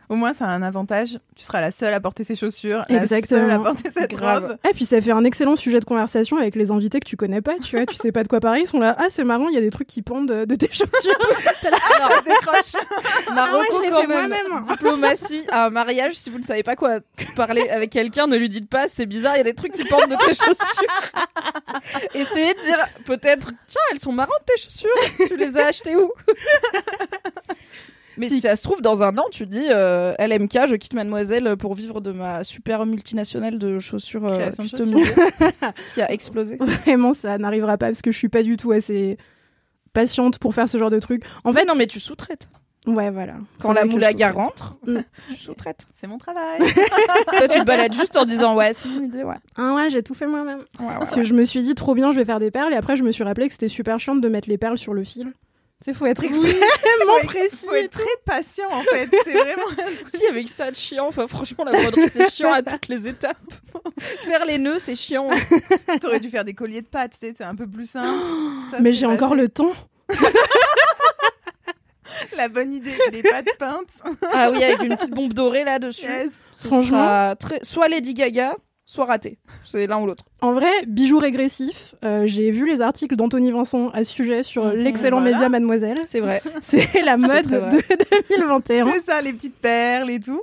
Au moins, ça a un avantage. Tu seras la seule à porter ces chaussures, Exactement. la seule à porter cette Grave. robe. Et puis ça fait un excellent sujet de conversation avec les invités que tu connais pas, tu vois, tu sais pas de quoi parler, ils sont là, ah c'est marrant, il y a des trucs qui pendent de, tes chaussures. Alors, Décroche. Marocco Ah ouais, quand fait même. moi-même. Diplomatie à un mariage, si vous ne savez pas quoi parler avec quelqu'un, ne lui dites pas c'est bizarre, il y a des trucs qui pendent de tes chaussures. Essayez de dire peut-être tiens, elles sont marrantes tes chaussures, tu les as achetées où? Mais si. ça se trouve, dans un an, tu dis euh, LMK, je quitte Mademoiselle pour vivre de ma super multinationale de chaussures euh, qui a explosé. Vraiment, ça n'arrivera pas parce que je suis pas du tout assez patiente pour faire ce genre de truc. En En fait, non, mais tu sous-traites. ouais, voilà. Quand la moulaga rentre, Mm. tu sous-traites. C'est mon travail. Toi, tu te balades juste en disant ouais, c'est une idée, ouais. Ah ouais, j'ai tout fait moi-même. Ouais, ouais, Parce que je me suis dit trop bien, je vais faire des perles et après je me suis rappelé que c'était super chiant de mettre les perles sur le fil. Tu sais, faut être extrêmement précis. Faut être très patient en fait. C'est vraiment. Si, avec ça de chiant, enfin, franchement, la broderie, c'est chiant à toutes les étapes. Faire les nœuds, c'est chiant. T'aurais dû faire des colliers de pâtes, tu sais, c'est un peu plus simple. Ça, Mais j'ai encore le temps. La bonne idée, les pâtes peintes. Ah oui, avec une petite bombe dorée là-dessus. Yes. Franchement. sera très... soit Lady Gaga, soit raté. C'est l'un ou l'autre. En vrai, bijoux régressifs. euh, j'ai vu les articles d'Anthony Vincent à ce sujet sur Mhm, l'excellent voilà. média Mademoiselle. C'est vrai. C'est la mode de 2021. C'est ça, les petites perles et tout.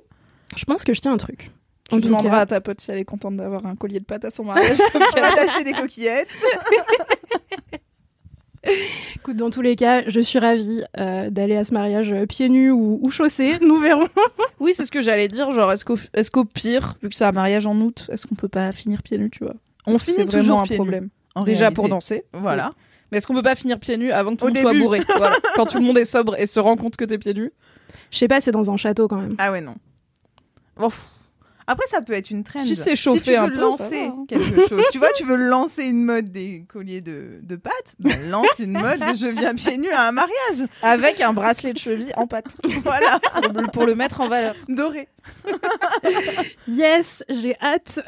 Je pense que je tiens un truc. Demanderas cas. à ta pote si elle est contente d'avoir un collier de pâte à son mariage. On va t'acheter des coquillettes. Écoute, dans tous les cas, je suis ravie euh, d'aller à ce mariage euh, pieds nus ou, ou chaussés. Nous verrons. oui, c'est ce que j'allais dire. Genre, est-ce qu'au est pire, vu que c'est un mariage en août, est-ce qu'on peut pas finir pieds nus, tu vois? On finit c'est toujours vraiment un pieds problème. en Déjà réalité. pour danser. Voilà. Mais est-ce qu'on peut pas finir pieds nus avant que tout le monde soit début. bourré? Voilà. Quand tout le monde est sobre et se rend compte que t'es pieds nus. Je sais pas, c'est dans un château quand même. Ah ouais, non. Bon, pff. Après, ça peut être une trend. Si c'est chauffé si tu veux un peu, lancer hein. quelque chose, tu vois, tu veux lancer une mode des colliers de, de pâtes, ben, lance une mode de je viens pieds nus à un mariage. Avec un bracelet de cheville en pâte. Voilà, pour, le- pour le mettre en valeur. doré. Yes, j'ai hâte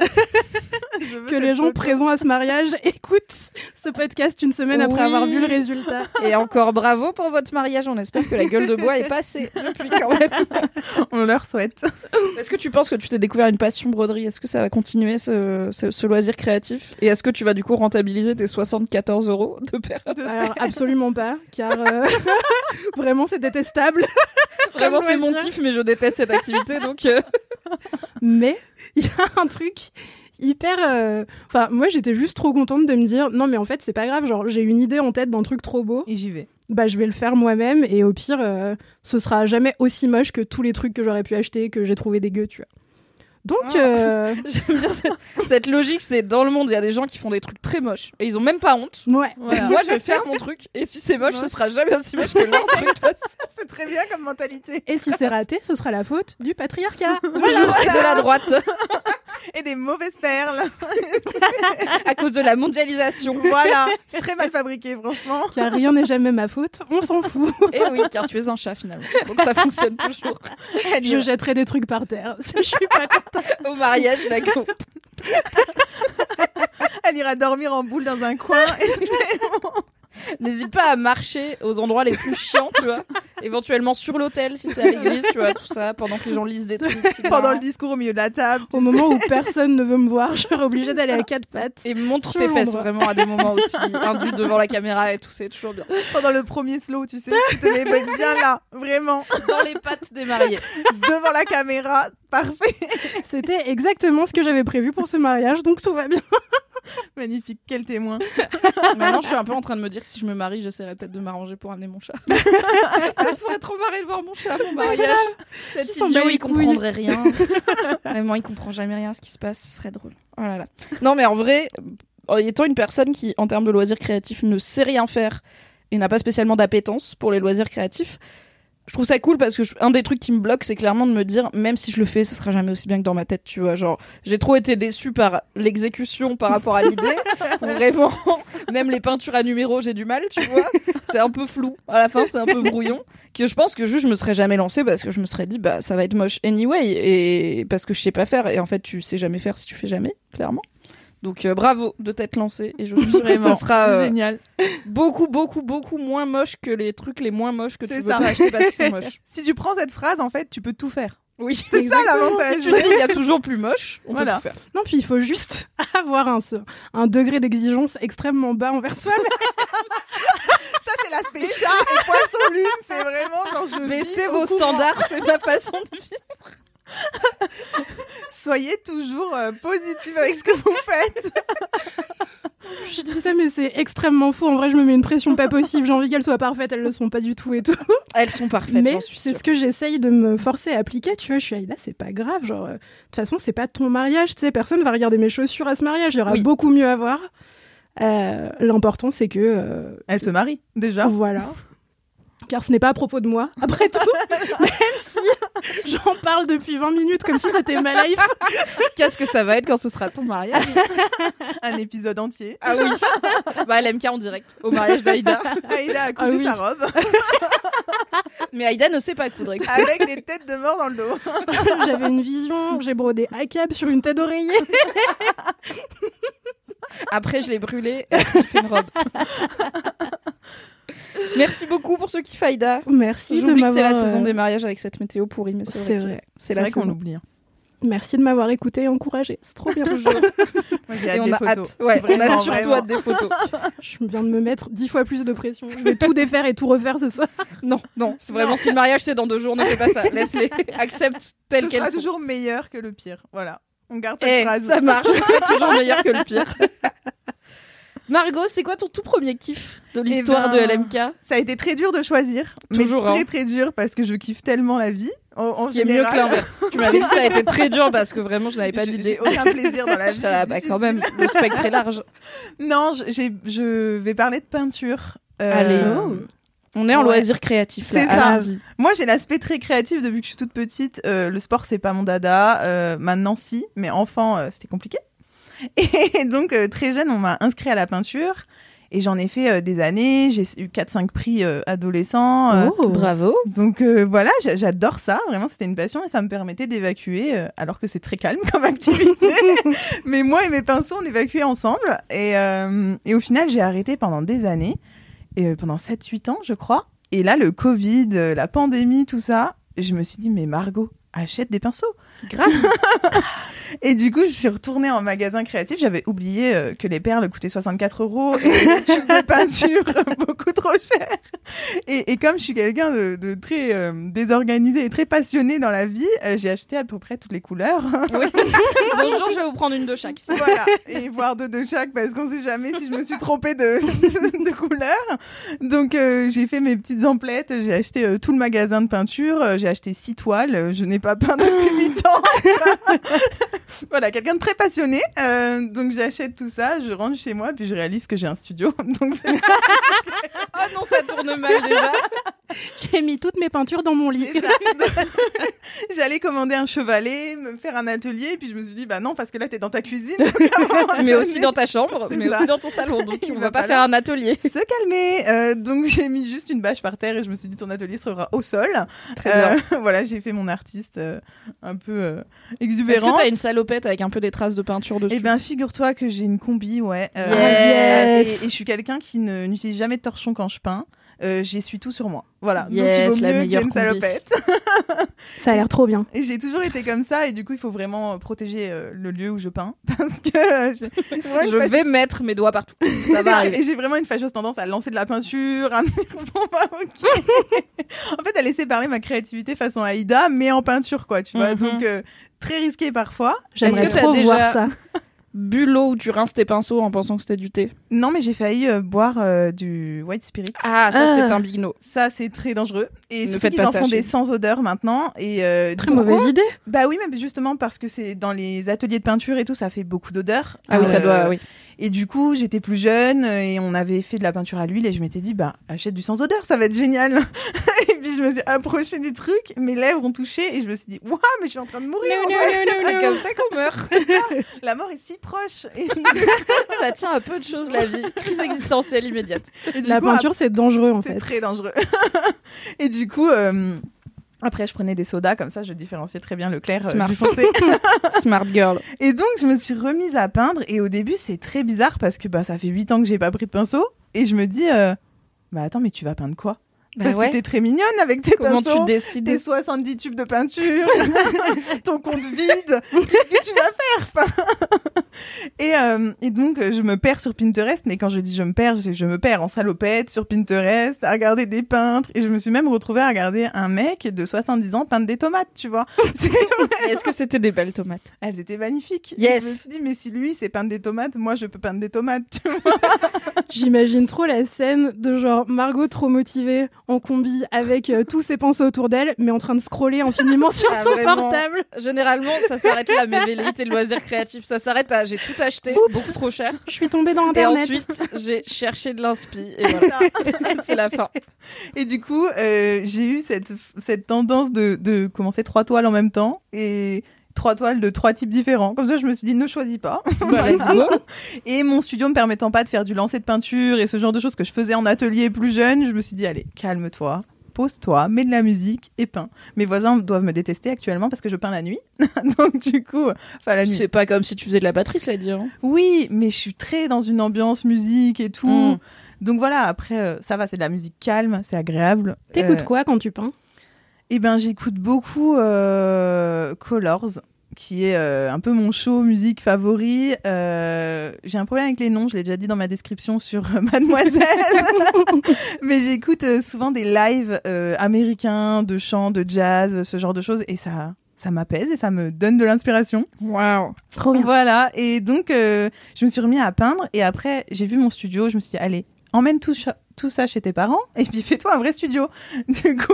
que les gens photo. présents à ce mariage écoutent ce podcast une semaine après avoir vu le résultat. Et encore bravo pour votre mariage. On espère que la gueule de bois est passée depuis quand même. On leur souhaite. Est-ce que tu penses que tu t'es découvert une passion broderie Est-ce que ça va continuer ce, ce- ce loisir créatif? Et est-ce que tu vas du coup rentabiliser tes 74 euros de perles Alors absolument pas, car euh, vraiment c'est détestable. Vraiment, c'est mon kiff, mais je déteste cette activité. Donc, euh, mais il y a un truc hyper. euh, Enfin, moi, j'étais juste trop contente de me dire non, mais en fait, c'est pas grave. Genre, j'ai une idée en tête d'un truc trop beau. Et j'y vais. Bah, je vais le faire moi-même. Et au pire, euh, ce sera jamais aussi moche que tous les trucs que j'aurais pu acheter, que j'ai trouvé dégueu, tu vois. Donc, Ah. euh, J'aime bien cette, cette logique, c'est dans le monde, il y a des gens qui font des trucs très moches et ils ont même pas honte. ouais. Voilà. Moi, je vais faire mon truc et si c'est moche, ce sera jamais aussi moche que leur truc. de toute façon. C'est très bien comme mentalité. Et si c'est raté, ce sera la faute du patriarcat. Toujours et de la droite Et des mauvaises perles. à cause de la mondialisation. voilà. C'est très mal fabriqué, franchement. Car rien n'est jamais ma faute, on s'en fout. Et oui, car tu es un chat finalement. Donc ça fonctionne toujours. Je jetterai des trucs par terre. Si je suis pas contente. Au mariage, d'accord. elle ira dormir en boule dans un coin. Et c'est bon. N'hésite pas à marcher aux endroits les plus chiants, tu vois. Éventuellement sur l'hôtel si c'est à l'église, tu vois, tout ça, pendant que les gens lisent des trucs. Pendant le discours au milieu de la table. Au sais. moment où personne ne veut me voir, je serai obligée d'aller à quatre pattes. Et montre tes fesses vraiment à des moments aussi induits devant la caméra et tout, c'est toujours bien. Pendant le premier slow, tu sais. Tu te mets bien là. Vraiment. Dans les pattes des mariés. Devant la caméra. Parfait. C'était exactement ce que j'avais prévu pour ce mariage, donc tout va bien. Magnifique. Quel témoin. Maintenant, je suis un peu en train de me dire que si je me marie, j'essaierai peut-être de m'arranger pour amener mon chat. ça ferait trop marrer de voir mon chat à mon mariage. Cet idiot, il comprendrait rien. Vraiment, il comprend jamais rien à ce qui se passe. Ce serait drôle. Oh là là. Non, mais en vrai, en étant une personne qui, en termes de loisirs créatifs, ne sait rien faire et n'a pas spécialement d'appétence pour les loisirs créatifs, je trouve ça cool parce que je- un des trucs qui me bloque, c'est clairement de me dire, même si je le fais, ça sera jamais aussi bien que dans ma tête, tu vois. Genre, j'ai trop été déçue par l'exécution par rapport à l'idée. Vraiment, même les peintures à numéro, j'ai du mal, tu vois. C'est un peu flou. À la fin, c'est un peu brouillon. Que je pense que juste, je me serais jamais lancée parce que je me serais dit, bah, ça va être moche anyway. Et parce que je sais pas faire. Et en fait, tu sais jamais faire si tu fais jamais, clairement. Donc, euh, bravo de t'être lancée. Et je suis sûre que ça Vraiment. sera euh, Génial. beaucoup, beaucoup, beaucoup moins moche que les trucs les moins moches que tu C'est veux ça. pas acheter parce qu'ils sont moches. Si tu prends cette phrase, en fait, tu peux tout faire. Oui, C'est ça l'avantage. Si tu dis, il y a toujours plus moche, on Voilà. peut tout faire. Non, puis il faut juste avoir un, un degré d'exigence extrêmement bas envers soi. Ça, c'est l'aspect chat et poisson lune. C'est vraiment quand je Mais vis c'est vos courant. standards, c'est ma façon de vivre. Soyez toujours euh, positive avec ce que vous faites. Je dis ça, mais c'est extrêmement faux. En vrai, je me mets une pression pas possible. J'ai envie qu'elles soient parfaites, elles le sont pas du tout et tout. Elles sont parfaites, mais c'est ce que j'essaye de me forcer à appliquer. Tu vois, je suis Aïda, c'est pas grave. Genre, euh, de toute façon, c'est pas ton mariage. Tu sais, personne va regarder mes chaussures à ce mariage. Il y aura Oui. beaucoup mieux à voir. Euh, L'important, c'est que euh, Elle se marie, déjà. Voilà. Car ce n'est pas à propos de moi, après tout, même si j'en parle depuis 20 minutes comme si c'était ma life. Qu'est-ce que ça va être quand ce sera ton mariage Un épisode entier. Ah oui Bah LMK en direct, au mariage d'Aïda. Aïda a cousu Ah oui. sa robe Mais Aïda ne sait pas coudre. écoute. avec des têtes de mort dans le dos. J'avais une vision, j'ai brodé ACAB sur une tête d'oreiller. Après, je l'ai brûlée j'ai fait une robe. Merci beaucoup pour ce kiff Aïda. Merci de que c'est la m'avoir. saison euh, des mariages avec cette météo pourrie, mais c'est C'est vrai. C'est vrai qu'on saison. l'oublie. hein. Merci de m'avoir écouté et encouragé. C'est trop bien. Et on des a photos. hâte. Ouais, on a surtout vraiment. hâte des photos. Je viens de me mettre dix fois plus de pression. Je vais tout défaire et tout refaire ce soir. Non, non, c'est vraiment si le mariage c'est dans deux jours, ne fais pas ça. Laisse-les, accepte Ce qu'elles sera sont. toujours meilleur que le pire. Voilà. On garde cette Eh, phrase. ça marche, c'est toujours meilleur que le pire. Margot, c'est quoi ton tout premier kiff de l'histoire ben, de LMK Ça a été très dur de choisir. Toujours, mais très hein. très dur parce que je kiffe tellement la vie. En, en Ce qui est mieux que l'inverse. Si tu m'avais dit ça a été très dur parce que vraiment je n'avais pas d'idée. J'ai aucun plaisir dans la vie. Là, bah, quand même, le spectre est large. Non, je- j'ai- je vais parler de peinture. Euh, Allez. On est en Ouais. loisir créatif. C'est ça. Moi, j'ai l'aspect très créatif depuis que je suis toute petite. Euh, le sport, c'est pas mon dada. Euh, maintenant, si, mais enfant, euh, c'était compliqué. Et donc, euh, très jeune, on m'a inscrit à la peinture. Et j'en ai fait euh, des années. J'ai eu 4-5 prix euh, adolescents. euh, Oh. Bravo. donc voilà, j'a- j'adore ça. Vraiment, c'était une passion et ça me permettait d'évacuer, alors que c'est très calme comme activité. Mais moi et mes pinceaux, on évacuait ensemble. Et, et au final, j'ai arrêté pendant des années, et, pendant 7-8 ans, je crois. Et là, le Covid, la pandémie, tout ça, je me suis dit, mais Margot, achète des pinceaux. Grave. Et du coup, je suis retournée en magasin créatif. J'avais oublié euh, que les perles coûtaient 64 euros et les tubes de peinture beaucoup trop cher. Et, et comme je suis quelqu'un de, de très euh, désorganisé et très passionné dans la vie, euh, j'ai acheté à peu près toutes les couleurs. Oui. Bonjour, je vais vous prendre une de chaque. voilà, et voir deux de chaque parce qu'on sait jamais si je me suis trompée de, de, couleur. Donc euh, j'ai fait mes petites emplettes, j'ai acheté euh, tout le magasin de peinture, euh, j'ai acheté six toiles, je n'ai pas peint depuis huit ans. voilà, quelqu'un de très passionné. Euh, donc j'achète tout ça, je rentre chez moi, puis je réalise que j'ai un studio. Donc c'est Ah non, ça tourne mal déjà. J'ai mis toutes mes peintures dans mon lit. J'allais commander un chevalet, me faire un atelier, et puis je me suis dit, bah non, parce que là, t'es dans ta cuisine. mais aussi dans ta chambre, mais ça. aussi dans ton salon. Donc Il on va pas faire un atelier. Se calmer. Euh, donc j'ai mis juste une bâche par terre et je me suis dit, ton atelier sera au sol. Très bien. Euh, voilà, j'ai fait mon artiste euh, un peu euh, Est-ce exubérant. que t'as une salopette avec un peu des traces de peinture dessus Eh ben, figure-toi que j'ai une combi, ouais. Euh, Yes. et, et je suis quelqu'un qui ne- n'utilise jamais de torchon quand je peins. Euh, J'essuie tout sur moi. Voilà. Yes, Donc il vaut la mieux meilleure une salopette. Ça a l'air trop bien. Et j'ai toujours été comme ça, et du coup, il faut vraiment protéger euh, le lieu où je peins. Parce que euh, Je vais mettre mes doigts partout. Ça va arriver. Et j'ai vraiment une fâcheuse tendance à lancer de la peinture, à me dire, bon, bah, ok. en fait, à laisser parler ma créativité façon Aïda, mais en peinture, quoi, tu vois. Mhm. Donc, euh, très risqué parfois. J'aimerais Est-ce que t'as trop déjà- voir ça. Bu l'eau où tu rinces tes pinceaux en pensant que c'était du thé. Non, mais j'ai failli euh, boire euh, du white spirit. Ah, ça Ah. c'est un big no. Ça, c'est très dangereux. Et Ne faites pas en ça font chez des sans odeur maintenant. Et euh, Très mauvaise idée. Bah oui, mais justement parce que c'est dans les ateliers de peinture et tout, ça fait beaucoup d'odeur. Ah oui, ça Euh, doit, oui. Et du coup, j'étais plus jeune euh, et on avait fait de la peinture à l'huile et je m'étais dit, bah, achète du sans odeur, ça va être génial. et puis je me suis approchée du truc, mes lèvres ont touché et je me suis dit, waouh, mais je suis en train de mourir. en fait. C'est comme ça qu'on meurt. La mort est si proche. Et, ça tient à peu de choses la vie. Crise existentielle immédiate. La coup, peinture, c'est dangereux en C'est fait. très dangereux. et du coup, euh, après, je prenais des sodas, comme ça, je différenciais très bien le clair euh, Smart. du foncé. Smart girl. et donc, je me suis remise à peindre. Et au début, c'est très bizarre parce que bah, ça fait 8 ans que j'ai pas pris de pinceau. Et je me dis, euh, bah attends, mais tu vas peindre quoi? Parce que t'es très mignonne avec tes Comment pinceaux. tu décides tes 70 tubes de peinture, ton compte vide, qu'est-ce que tu vas faire Enfin, et, euh, et donc, je me perds sur Pinterest, mais quand je dis je me perds, je, je me perds en salopette sur Pinterest, à regarder des peintres, et je me suis même retrouvée à regarder un mec de 70 ans peindre des tomates, tu vois. Est-ce que c'était des belles tomates? Elles étaient magnifiques. Yes. Je me suis dit, mais si lui, c'est peindre des tomates, moi, je peux peindre des tomates, tu vois. J'imagine trop la scène de genre Margot trop motivée en combi avec euh, tous ses pinceaux autour d'elle, mais en train de scroller infiniment sur Ah, son vraiment. portable. Généralement, ça s'arrête là, mes velléités de loisirs créatifs. Ça s'arrête à j'ai tout acheté, Oups. beaucoup trop cher. Je suis tombée dans Et internet. ensuite, j'ai cherché de l'inspi. Et voilà, c'est la fin. Et du coup, euh, j'ai eu cette, cette tendance de, de commencer trois toiles en même temps et trois toiles de trois types différents. Comme ça, je me suis dit, ne choisis pas. Bah. Et mon studio me permettant pas de faire du lancer de peinture et ce genre de choses que je faisais en atelier plus jeune, je me suis dit, allez, calme-toi. Pose-toi, mets de la musique et peins. Mes voisins doivent me détester actuellement parce que je peins la nuit. Donc du coup, enfin la nuit. C'est pas comme si tu faisais de la batterie, cela dit. Hein. Oui, mais je suis très dans une ambiance musique et tout. Mm. Donc voilà, après euh, ça va, c'est de la musique calme, c'est agréable. T'écoutes Euh, quoi quand tu peins? Eh ben, j'écoute beaucoup euh, Colors, qui est euh, un peu mon show musique favori. Euh, j'ai un problème avec les noms, je l'ai déjà dit dans ma description sur euh, Mademoiselle. Mais j'écoute euh, souvent des lives euh, américains de chant, de jazz, ce genre de choses, et ça, ça m'apaise et ça me donne de l'inspiration. Waouh. Trop bien. Voilà, et donc euh, je me suis remis à peindre, et après j'ai vu mon studio, je me suis dit, allez, emmène tout, cha- tout ça chez tes parents, et puis fais-toi un vrai studio. Du coup,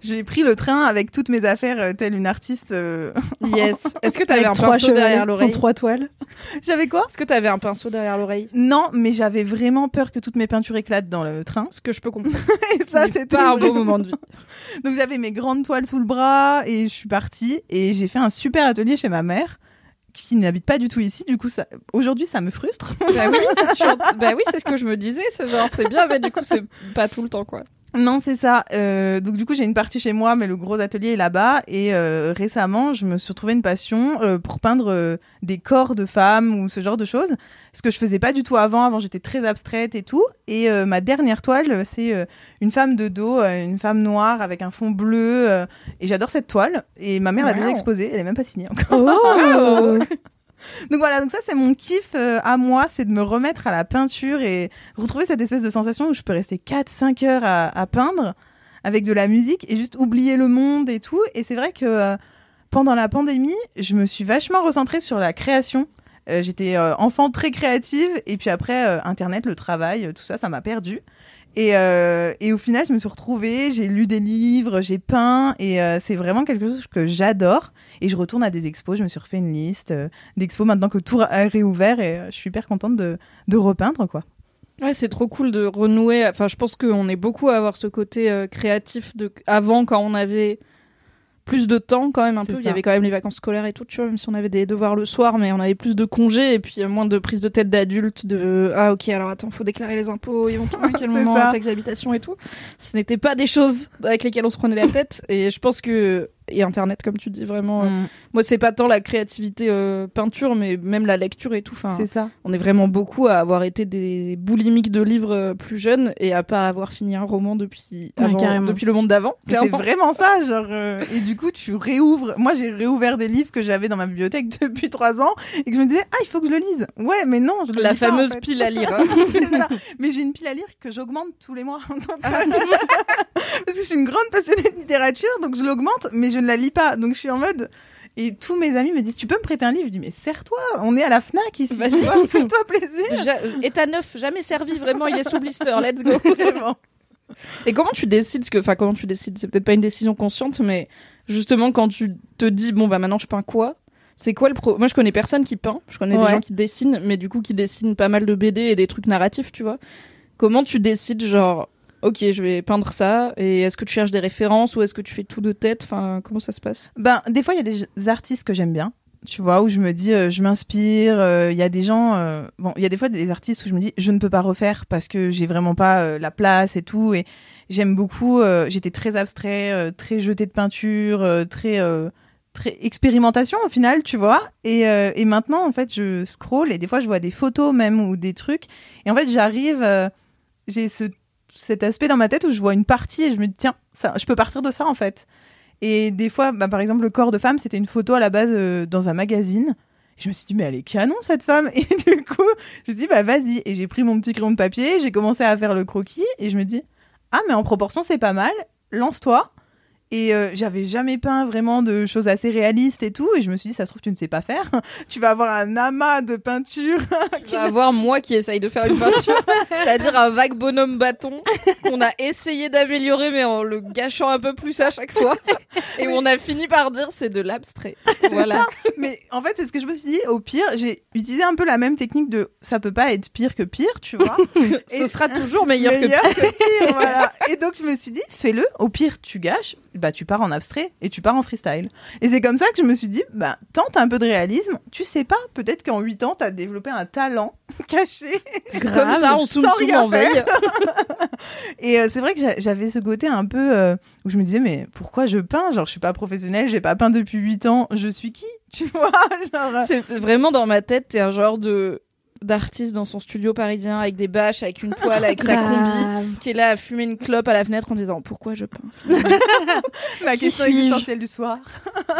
j'ai pris le train avec toutes mes affaires, euh, telle une artiste. euh, Yes. Est-ce que t'avais un trois pinceau derrière en l'oreille trois toiles. J'avais quoi? Est-ce que t'avais un pinceau derrière l'oreille? Non, mais j'avais vraiment peur que toutes mes peintures éclatent dans le train. Ce que je peux comprendre. Et ça, Ce n'est c'était pas un beau moment de vie. Donc j'avais mes grandes toiles sous le bras et je suis partie et j'ai fait un super atelier chez ma mère qui n'habite pas du tout ici. Du coup, ça... aujourd'hui, ça me frustre. bah oui, en- bah oui, c'est ce que je me disais. C'est genre, c'est bien, mais du coup, c'est pas tout le temps, quoi. Non, c'est ça. Euh, donc du coup, j'ai une partie chez moi, mais le gros atelier est là-bas. Et euh, récemment, je me suis retrouvée une passion euh, pour peindre des corps de femmes ou ce genre de choses. Ce que je faisais pas du tout avant. Avant, j'étais très abstraite et tout. Et ma dernière toile, c'est une femme de dos, une femme noire avec un fond bleu. et j'adore cette toile. Et ma mère l'a déjà exposée. Elle est même pas signée encore. Oh Donc voilà, donc ça c'est mon kiff euh, à moi, c'est de me remettre à la peinture et retrouver cette espèce de sensation où je peux rester 4-5 heures à, peindre avec de la musique et juste oublier le monde et tout. Et c'est vrai que euh, pendant la pandémie, je me suis vachement recentrée sur la création. Euh, J'étais enfant très créative et puis après Internet, le travail, tout ça, ça m'a perdu. Et, euh, et au final, je me suis retrouvée, j'ai lu des livres, j'ai peint et euh, c'est vraiment quelque chose que j'adore. Et je retourne à des expos, je me suis refait une liste euh, d'expos maintenant que tout a réouvert et je suis hyper contente de, de repeindre quoi. Ouais, c'est trop cool de renouer. Enfin, je pense qu'on est beaucoup à avoir ce côté créatif de avant quand on avait plus de temps quand même un peu. Il y avait quand même les vacances scolaires et tout, tu vois, même si on avait des devoirs le soir, mais on avait plus de congés et puis euh, moins de prise de tête d'adulte de ah ok alors attends faut déclarer les impôts, ils vont tomber à quel moment taxe d'habitation et tout. Ce n'était pas des choses avec lesquelles on se prenait la tête et je pense que et internet comme tu dis vraiment. euh, Mm, Moi c'est pas tant la créativité euh, peinture mais même la lecture et tout. Enfin, c'est ça. on est vraiment beaucoup à avoir été des boulimiques de livres euh, plus jeunes et à pas avoir fini un roman depuis, Ouais, avant- carrément. depuis le monde d'avant. C'est vraiment ça, genre. euh, et du coup, tu réouvres. Moi, j'ai réouvert des livres que j'avais dans ma bibliothèque depuis trois ans et que je me disais, ah, il faut que je le lise. Ouais, mais non, je le La lis pas, en fameuse fait. pile à lire. hein. Ça. Mais j'ai une pile à lire que j'augmente tous les mois. Parce que je suis une grande passionnée de littérature, donc je l'augmente, mais je ne la lis pas. Donc je suis en mode. Et tous mes amis me disent Tu peux me prêter un livre? Je dis Mais serre-toi, on est à la Fnac ici. Vois, Fais-toi plaisir. Ja- état neuf, jamais servi, vraiment, il est sous blister, let's go. Vraiment. Et comment tu décides ce que, enfin, comment tu décides? C'est peut-être pas une décision consciente, mais justement, quand tu te dis, bon, bah maintenant je peins quoi? C'est quoi le pro? Moi, je connais personne qui peint. Je connais des gens qui dessinent, mais du coup, qui dessinent pas mal de BD et des trucs narratifs, tu vois. Comment tu décides, genre, ok, je vais peindre ça, et est-ce que tu cherches des références ou est-ce que tu fais tout de tête? Enfin, comment ça se passe? Ben, des fois, il y a des artistes que j'aime bien. Tu vois, où je me dis, euh, je m'inspire. euh, Il y a des gens. euh, bon, il y a des fois des artistes où je me dis, je ne peux pas refaire parce que j'ai vraiment pas la place et tout. Et j'aime beaucoup. J'étais très abstrait, très jeté de peinture, très. expérimentation au final, tu vois. Et, et maintenant, en fait, je scroll et des fois, je vois des photos même ou des trucs. Et en fait, j'arrive, j'ai ce, cet aspect dans ma tête où je vois une partie et je me dis, tiens, ça, je peux partir de ça, en fait. Et des fois, bah, par exemple, le corps de femme, c'était une photo à la base euh, dans un magazine. Je me suis dit, mais elle est canon, cette femme. Et du coup, je me suis dit, bah vas-y. Et j'ai pris mon petit crayon de papier, j'ai commencé à faire le croquis et je me dis, ah, mais en proportion, c'est pas mal. Lance-toi. Et euh, j'avais jamais peint vraiment de choses assez réalistes et tout. Et je me suis dit, ça se trouve, tu ne sais pas faire. tu vas avoir un amas de peinture. Tu vas avoir moi qui essaye de faire une peinture, c'est-à-dire un vague bonhomme bâton qu'on a essayé d'améliorer mais en le gâchant un peu plus à chaque fois et où on a fini par dire c'est de l'abstrait. Voilà. mais en fait, c'est ce que je me suis dit. Au pire, j'ai utilisé un peu la même technique de ça peut pas être pire que pire, tu vois. Ce sera toujours meilleur, meilleur que que pire, voilà. Et donc je me suis dit, fais-le. Au pire, tu gâches, bah tu pars en abstrait et tu pars en freestyle. Et c'est comme ça que je me suis dit, bah tente un peu de réalisme. Tu sais pas, peut-être qu'en 8 ans, t'as développé un talent caché. comme ça on soum soum en veille. Et euh, c'est vrai que j'a- j'avais ce côté un peu euh, où je me disais, mais pourquoi je peins? Genre, je suis pas professionnelle, j'ai pas peint depuis 8 ans. Je suis qui? Tu vois Genre, euh, C'est vraiment dans ma tête, t'es un genre de d'artiste dans son studio parisien avec des bâches, avec une toile, avec sa combi, qui est là à fumer une clope à la fenêtre en disant pourquoi je peins la Qui question existentielle du soir.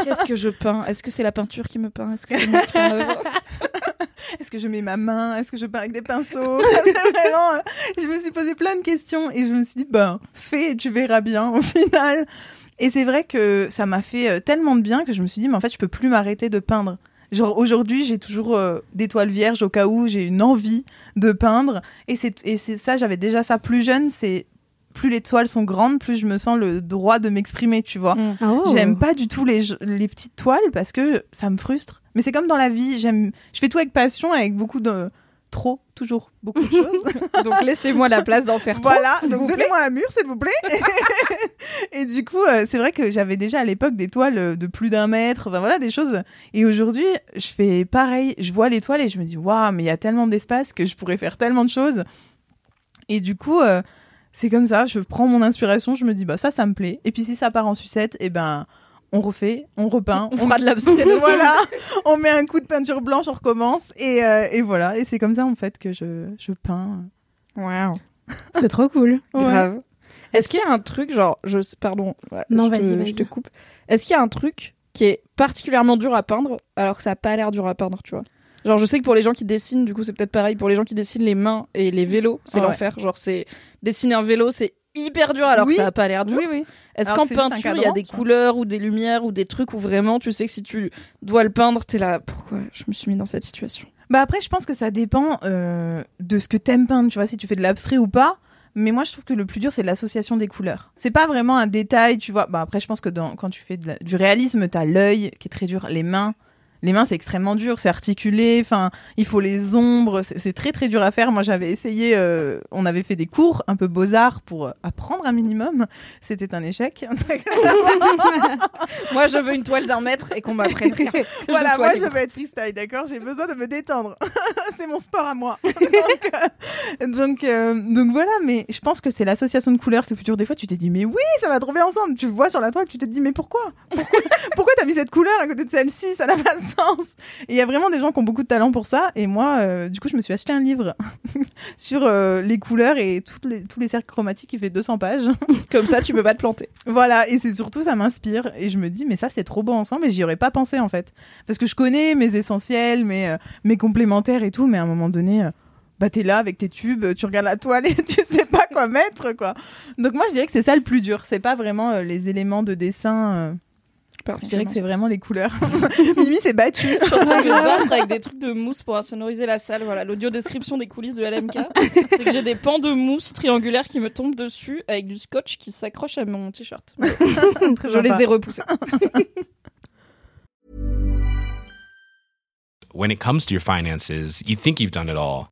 Qu'est-ce que je peins? Est-ce que c'est la peinture qui me peint? Est-ce que c'est moi qui peins l'œuvre Est-ce que je mets ma main? Est-ce que je peins avec des pinceaux? C'est vraiment, euh, Je me suis posé plein de questions et je me suis dit, ben, fais et tu verras bien au final. Et c'est vrai que ça m'a fait euh, tellement de bien que je me suis dit, mais en fait, je peux plus m'arrêter de peindre. Genre aujourd'hui, j'ai toujours euh, des toiles vierges au cas où j'ai une envie de peindre. Et c'est et c'est ça, j'avais déjà ça plus jeune. C'est plus les toiles sont grandes, plus je me sens le droit de m'exprimer, tu vois. Mm. Oh. J'aime pas du tout les, les petites toiles parce que ça me frustre. Mais c'est comme dans la vie, j'aime, je fais tout avec passion, avec beaucoup de trop, toujours beaucoup de choses. Donc laissez-moi la place d'en faire trop. voilà, donc donnez-moi un mur, s'il vous plaît. et du coup, euh, c'est vrai que j'avais déjà à l'époque des toiles euh, de plus d'un mètre, enfin voilà, des choses. Et aujourd'hui, je fais pareil. Je vois les toiles et je me dis, waouh, mais il y a tellement d'espace que je pourrais faire tellement de choses. Et du coup, euh, c'est comme ça. Je prends mon inspiration, je me dis bah ça, ça me plaît. Et puis si ça part en sucette, et eh ben on refait, on repeint, on, fera de l'abstrait voilà, on met un coup de peinture blanche, on recommence et, euh, et voilà. Et c'est comme ça en fait que je, je peins. Waouh, c'est trop cool. Grave. Est-ce qu'il y a un truc genre, je pardon, non vas-y, je te coupe. Est-ce qu'il y a un truc qui est particulièrement dur à peindre alors que ça a pas l'air dur à peindre, tu vois? Genre, je sais que pour les gens qui dessinent, du coup, c'est peut-être pareil. Pour les gens qui dessinent les mains et les vélos, c'est l'enfer. Genre, c'est dessiner un vélo, c'est hyper dur alors que ça a pas l'air dur. Oui, oui. Est-ce qu'en peinture, il y a des couleurs ou des lumières ou des trucs où vraiment tu sais que si tu dois le peindre, t'es là, pourquoi je me suis mis dans cette situation? Bah après, je pense que ça dépend euh, de ce que t'aimes peindre, tu vois, si tu fais de l'abstrait ou pas. Mais moi, je trouve que le plus dur, c'est l'association des couleurs. C'est pas vraiment un détail, tu vois. Bah après, je pense que dans, quand tu fais du réalisme, t'as l'œil qui est très dur, les mains, les mains c'est extrêmement dur, c'est articulé, enfin il faut les ombres, c'est très très dur à faire. Moi j'avais essayé, euh, on avait fait des cours un peu beaux arts pour euh, apprendre un minimum, c'était un échec. moi je veux une toile d'un mètre et qu'on m'apprenne rien. Voilà, moi je veux être freestyle, d'accord? J'ai besoin de me détendre, c'est mon sport à moi. donc euh, donc, voilà, mais je pense que c'est l'association de couleurs qui est le plus dur. Des fois tu t'es dit mais oui ça va trop bien ensemble, tu vois sur la toile, tu te dis mais pourquoi? Pourquoi, pourquoi t'as mis cette couleur à côté de celle-ci? Ça n'a pas de et il y a vraiment des gens qui ont beaucoup de talent pour ça. Et moi, euh, du coup, je me suis acheté un livre sur euh, les couleurs et toutes les, tous les cercles chromatiques qui fait 200 pages. Comme ça, tu peux pas te planter. voilà. Et c'est surtout, ça m'inspire. Et je me dis, mais ça, c'est trop beau ensemble. Et j'y aurais pas pensé, en fait. Parce que je connais mes essentiels, mes, euh, mes complémentaires et tout. Mais à un moment donné, bah t'es là avec tes tubes, tu regardes la toile et tu sais pas quoi mettre quoi. Donc moi je dirais que c'est ça le plus dur, c'est pas vraiment les éléments de dessin je dirais que c'est vraiment les couleurs. Mimi s'est battue. Je suis avec des trucs de mousse pour sonoriser la salle. Voilà, l'audio description des coulisses de LMK. C'est que j'ai des pans de mousse triangulaires qui me tombent dessus avec du scotch qui s'accroche à mon t-shirt. je les ai repoussés. When it comes to your finances, you think you've done it all.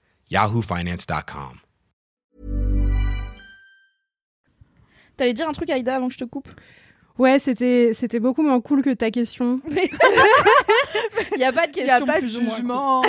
yahoofinance.com. T'allais dire un truc, Aïda, avant que je te coupe? Ouais, c'était c'était beaucoup moins cool que ta question. Il n'y a pas de question. Il n'y a pas de jugement.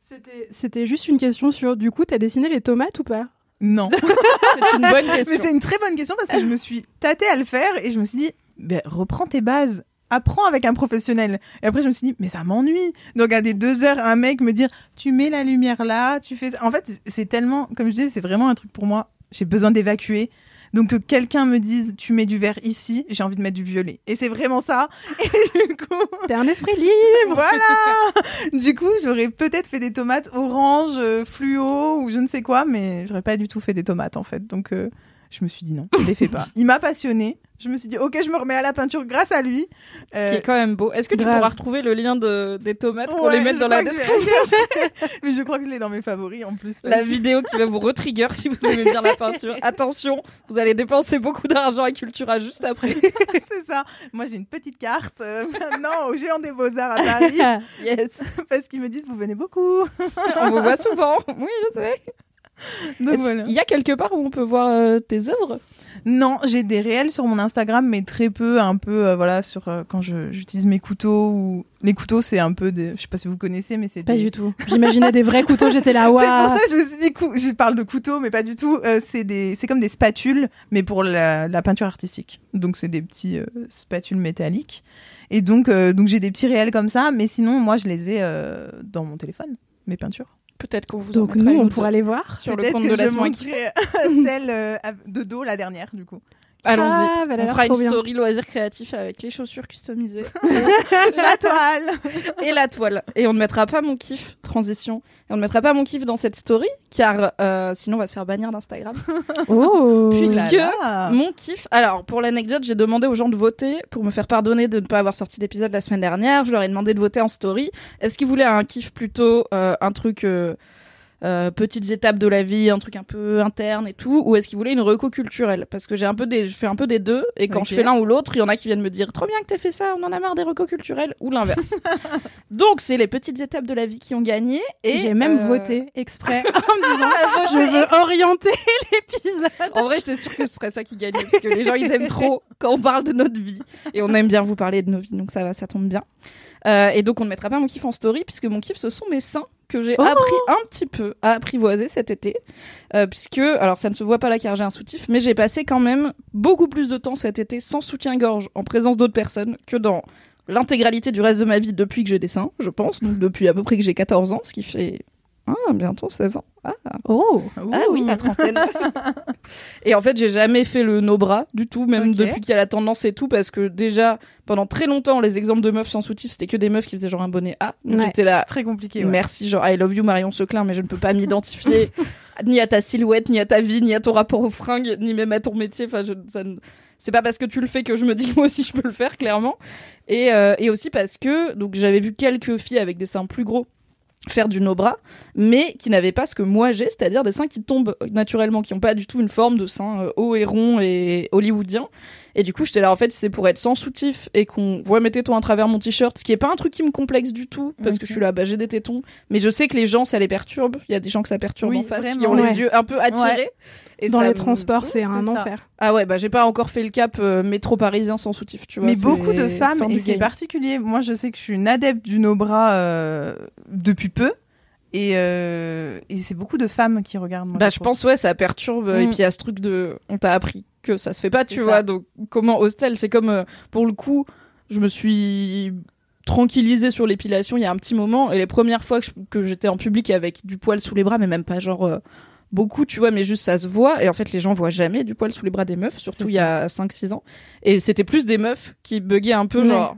c'était juste une question sur du coup, t'as dessiné les tomates ou pas? Non. c'est une bonne question. Mais c'est une très bonne question parce que je me suis tâtée à le faire et je me suis dit, ben, reprends tes bases apprends avec un professionnel. Et après, je me suis dit, mais ça m'ennuie. Donc, à des deux heures, un mec me dire, tu mets la lumière là, tu fais. En fait, c'est tellement, comme je disais, c'est vraiment un truc pour moi j'ai besoin d'évacuer. Donc que quelqu'un me dise tu mets du vert ici, j'ai envie de mettre du violet. Et c'est vraiment ça. Et du coup, t'es un esprit libre. Voilà. du coup, j'aurais peut-être fait des tomates orange, euh, fluo ou je ne sais quoi, mais j'aurais pas du tout fait des tomates en fait. Donc euh, je me suis dit non, je les fais pas. Il m'a passionné je me suis dit, ok, je me remets à la peinture grâce à lui. Ce qui est quand même beau. Est-ce que tu pourras retrouver le lien de, des tomates pour les mettre dans la description Mais je crois que je l'ai dans mes favoris en plus. La vidéo qui va vous retrigger si vous aimez bien la peinture. Attention, vous allez dépenser beaucoup d'argent à Cultura juste après. C'est ça. Moi, j'ai une petite carte euh, maintenant au Géant des Beaux-Arts à Paris. yes. Parce qu'ils me disent, vous venez beaucoup. On vous voit souvent. Oui, je sais. Donc voilà. Il y a quelque part où on peut voir euh, tes œuvres? Non, j'ai des réels sur mon Instagram, mais très peu, un peu, euh, voilà, sur euh, quand j'utilise mes couteaux ou les couteaux, c'est un peu des, je sais pas si vous connaissez, mais c'est pas du tout. J'imaginais des vrais couteaux, j'étais là, waouh. C'est pour ça que je me suis dit, je parle de couteaux, mais pas du tout. Euh, c'est des, c'est comme des spatules, mais pour la, peinture artistique. Donc c'est des petits spatules métalliques. Et donc, donc j'ai des petits réels comme ça, mais sinon, moi, je les ai dans mon téléphone, mes peintures. Peut-être qu'on vous Donc nous, on pourra aller voir sur le compte de la celle euh, de dos, la dernière, du coup. Allons-y. Ah, bah, on fera une story loisir créatif avec les chaussures customisées. la toile. Et la toile. Et on ne mettra pas mon kiff, transition. Et on ne mettra pas mon kiff dans cette story, car euh, sinon on va se faire bannir d'Instagram. Oh. Puisque mon kiff. Alors, pour l'anecdote, j'ai demandé aux gens de voter pour me faire pardonner de ne pas avoir sorti d'épisode la semaine dernière. Je leur ai demandé de voter en story. Est-ce qu'ils voulaient un kiff plutôt euh, un truc. euh, petites étapes de la vie, un truc un peu interne et tout, ou est-ce qu'il voulait une reco culturelle? Parce que j'ai un peu des, je fais un peu des deux, et quand je fais l'un ou l'autre, il y en a qui viennent me dire trop bien que t'aies fait ça, on en a marre des recos culturels, ou l'inverse. Donc c'est les petites étapes de la vie qui ont gagné, et J'ai même euh, voté exprès en me disant je veux orienter l'épisode. En vrai, j'étais sûre que ce serait ça qui gagnait, parce que les gens, ils aiment trop quand on parle de notre vie. Et on aime bien vous parler de nos vies, donc ça va, ça tombe bien. Euh, et donc, on ne mettra pas mon kiff en story, puisque mon kiff, ce sont mes seins que j'ai Oh appris un petit peu à apprivoiser cet été. Euh, puisque, alors ça ne se voit pas là car j'ai un soutif, mais j'ai passé quand même beaucoup plus de temps cet été sans soutien-gorge, en présence d'autres personnes, que dans l'intégralité du reste de ma vie depuis que j'ai des seins, je pense. Donc depuis à peu près que j'ai 14 ans, ce qui fait... Ah, bientôt 16 ans. Ah, Oh, ah oui, la trentaine. et en fait, j'ai jamais fait le no bras du tout, même depuis qu'il y a la tendance et tout, parce que déjà, pendant très longtemps, les exemples de meufs sans soutif, c'était que des meufs qui faisaient genre un bonnet A. Donc Ouais. j'étais là, C'est très compliqué. ouais. merci, genre I love you Marion Seclin, mais je ne peux pas m'identifier ni à ta silhouette, ni à ta vie, ni à ton rapport aux fringues, ni même à ton métier. Enfin, je, ça ne- c'est pas parce que tu le fais que je me dis que moi aussi je peux le faire, clairement. Et, euh, et aussi parce que donc j'avais vu quelques filles avec des seins plus gros faire du no bras, mais qui n'avaient pas ce que moi j'ai, c'est-à-dire des seins qui tombent naturellement, qui n'ont pas du tout une forme de sein euh, haut et rond et hollywoodien. Et du coup, j'étais là, en fait, c'est pour être sans soutif et qu'on voit mes tétons à travers mon t-shirt, ce qui est pas un truc qui me complexe du tout, parce que je suis là, bah j'ai des tétons, mais je sais que les gens, ça les perturbe. Il y a des gens que ça perturbe Oui, en face, qui ont Ouais. les yeux un peu attirés. Et dans ça les transports, c'est un ça. enfer. Ah ouais, bah j'ai pas encore fait le cap euh, métro parisien sans soutif, tu vois. Mais beaucoup de femmes, et c'est particulier. Moi, je sais que je suis une adepte du no bras euh, depuis peu. Et, euh, et c'est beaucoup de femmes qui regardent. moi, Bah, je pense, ouais, ça perturbe. Et Mm. puis, il y a ce truc de. On t'a appris que ça se fait pas, tu vois. Donc, comment hostel C'est comme, euh, pour le coup, je me suis tranquillisée sur l'épilation il y a un petit moment. Et les premières fois que j'étais en public avec du poil sous les bras, mais même pas genre. euh, Beaucoup, tu vois, mais juste ça se voit. Et en fait, les gens voient jamais du poil sous les bras des meufs, surtout il y a 5-6 ans. Et c'était plus des meufs qui buggaient un peu, Ouais. genre,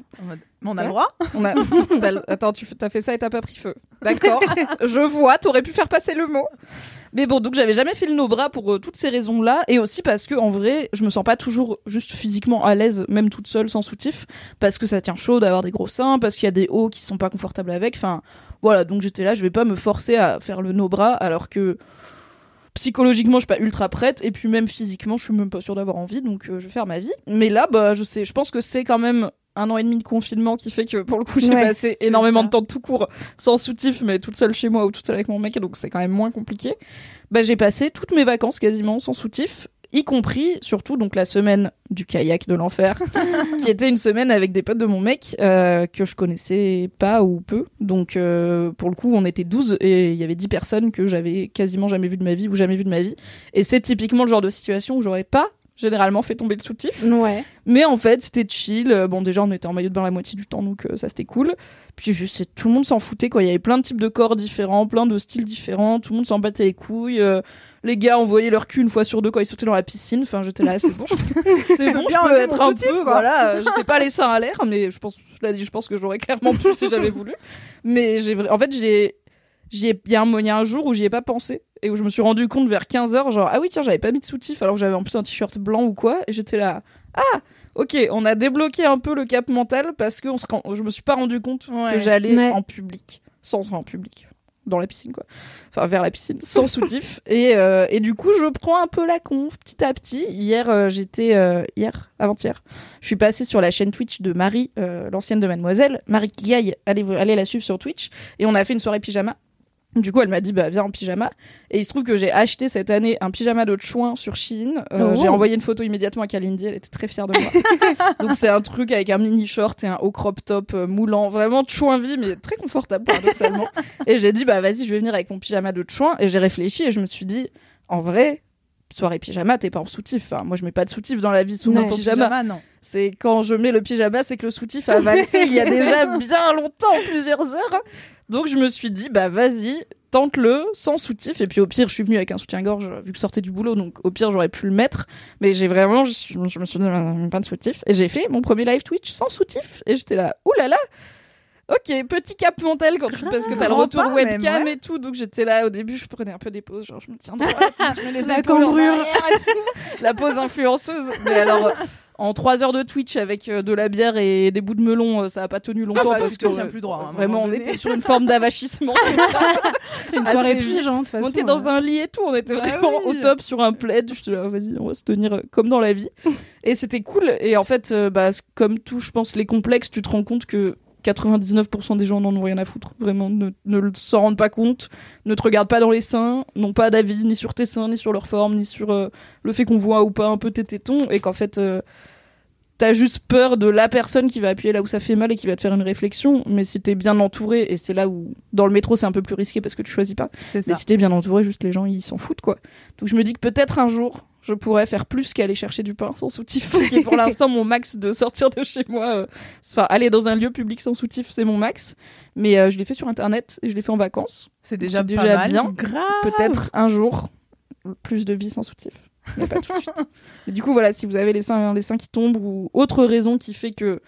on a le droit on a... t'as- Attends, tu as fait ça et t'as pas pris feu. D'accord, je vois, t'aurais pu faire passer le mot. Mais bon, donc j'avais jamais fait le no bras pour euh, toutes ces raisons-là, et aussi parce que en vrai, je me sens pas toujours juste physiquement à l'aise, même toute seule sans soutif, parce que ça tient chaud d'avoir des gros seins, parce qu'il y a des hauts qui sont pas confortables avec. Enfin, voilà, donc j'étais là, je vais pas me forcer à faire le no bras, alors que psychologiquement je suis pas ultra prête et puis même physiquement je suis même pas sûre d'avoir envie donc euh, je vais faire ma vie mais là bah je sais je pense que c'est quand même un an et demi de confinement qui fait que pour le coup j'ai Ouais, passé énormément ça. de temps tout court sans soutif mais toute seule chez moi ou toute seule avec mon mec donc c'est quand même moins compliqué bah j'ai passé toutes mes vacances quasiment sans soutif y compris surtout donc la semaine du kayak de l'enfer qui était une semaine avec des potes de mon mec euh, que je connaissais pas ou peu. Donc euh, pour le coup on était 12 et il y avait 10 personnes que j'avais quasiment jamais vu de ma vie ou jamais vu de ma vie. Et c'est typiquement le genre de situation où j'aurais pas généralement fait tomber le soutif Ouais. mais en fait, c'était chill. Euh, Bon, déjà, on était en maillot de bain la moitié du temps, donc euh, ça, c'était cool. Puis juste, c'est- tout le monde s'en foutait, quoi. Il y avait plein de types de corps différents, plein de styles différents. Tout le monde s'en battait les couilles. Euh, les gars envoyaient leur cul une fois sur deux quand ils sautaient dans la piscine. Enfin, j'étais là, c'est bon. je- C'est bon, bien je peux être un soutif, peu, quoi. voilà. euh, J'étais pas les seins à l'air, mais je pense, je l'ai dit, je pense que j'aurais clairement pu si j'avais voulu. Mais j'ai, en fait, j'ai, il y, a un- il y a un jour où j'y ai pas pensé et où je me suis rendu compte vers 15h, genre, ah oui, tiens, j'avais pas mis de soutif alors que j'avais en plus un t-shirt blanc ou quoi. Et j'étais là, ah, ok, on a débloqué un peu le cap mental parce que on se rend- je me suis pas rendu compte Ouais. que j'allais Ouais. en public, sans enfin, en public, dans la piscine quoi, enfin vers la piscine, sans soutif. Et, euh, et du coup, je prends un peu la conf petit à petit. Hier, euh, j'étais euh, hier, avant-hier, je suis passée sur la chaîne Twitch de Marie, euh, l'ancienne de Mademoiselle, Marie Gaille. Allez, allez la suivre sur Twitch. Et on a fait une soirée pyjama. Du coup, elle m'a dit, bah, viens en pyjama. Et il se trouve que j'ai acheté cette année un pyjama de chouin sur Shein. Euh, Oh. J'ai envoyé une photo immédiatement à Kalindi. Elle était très fière de moi. Donc, c'est un truc avec un mini short et un haut crop top euh, moulant. Vraiment chouin vie, mais très confortable, paradoxalement. et j'ai dit, bah, vas-y, je vais venir avec mon pyjama de chouin. Et j'ai réfléchi et je me suis dit, en vrai, soirée pyjama, t'es pas en soutif. Enfin, moi, je mets pas de soutif dans la vie sous mon pyjama. pyjama, non. C'est quand je mets le pyjama, c'est que le soutif a valsé il y a déjà bien longtemps, plusieurs heures. Donc je me suis dit, bah vas-y, tente-le sans soutif. Et puis au pire, je suis venue avec un soutien-gorge vu que je sortais du boulot, donc au pire, j'aurais pu le mettre. Mais j'ai vraiment, je, me suis dit, pas de soutif. Et j'ai fait mon premier live Twitch sans soutif. Et j'étais là, oulala. Là là, Ok, petit cap mental quand tu, parce que t'as le retour pas, webcam ouais. et tout, donc j'étais là au début, je prenais un peu des pauses, genre je me tiens droite, je mets les La épaules en arrière la pause influenceuse. Mais alors, euh, en 3 heures de Twitch avec euh, de la bière et des bouts de melon, euh, ça a pas tenu longtemps bah, parce tu que euh, plus droit, hein, un vraiment on était sur une forme d'avachissement. C'est une soirée pige, hein, de façon. on était dans euh. un lit et tout, on était Bah vraiment oui. au top sur un plaid. Je te là, vas-y, on va se tenir euh, comme dans la vie. et c'était cool. Et en fait, euh, bah, comme tout, je pense, les complexes, tu te rends compte que 99% des gens n'en ont rien à foutre. Vraiment, ne, s'en rendent pas compte, ne te regardent pas dans les seins, n'ont pas d'avis ni sur tes seins, ni sur leur forme, ni sur euh, le fait qu'on voit ou pas un peu tes tétons. Et qu'en fait, euh, t'as juste peur de la personne qui va appuyer là où ça fait mal et qui va te faire une réflexion. Mais si t'es bien entouré, et c'est là où, dans le métro, c'est un peu plus risqué parce que tu choisis pas. Mais ça. si t'es bien entouré, juste les gens, ils s'en foutent, quoi. Donc je me dis que peut-être un jour, je pourrais faire plus qu'aller chercher du pain sans soutif, qui est pour l'instant mon max de sortir de chez moi. euh, Enfin, aller dans un lieu public sans soutif, c'est mon max. Mais euh, je l'ai fait sur Internet et je l'ai fait en vacances. C'est déjà, pas déjà mal. bien. Peut-être un jour, plus de vie sans soutif. Mais pas tout de suite. Et du coup, voilà, si vous avez les seins, les seins qui tombent ou autre raison qui fait que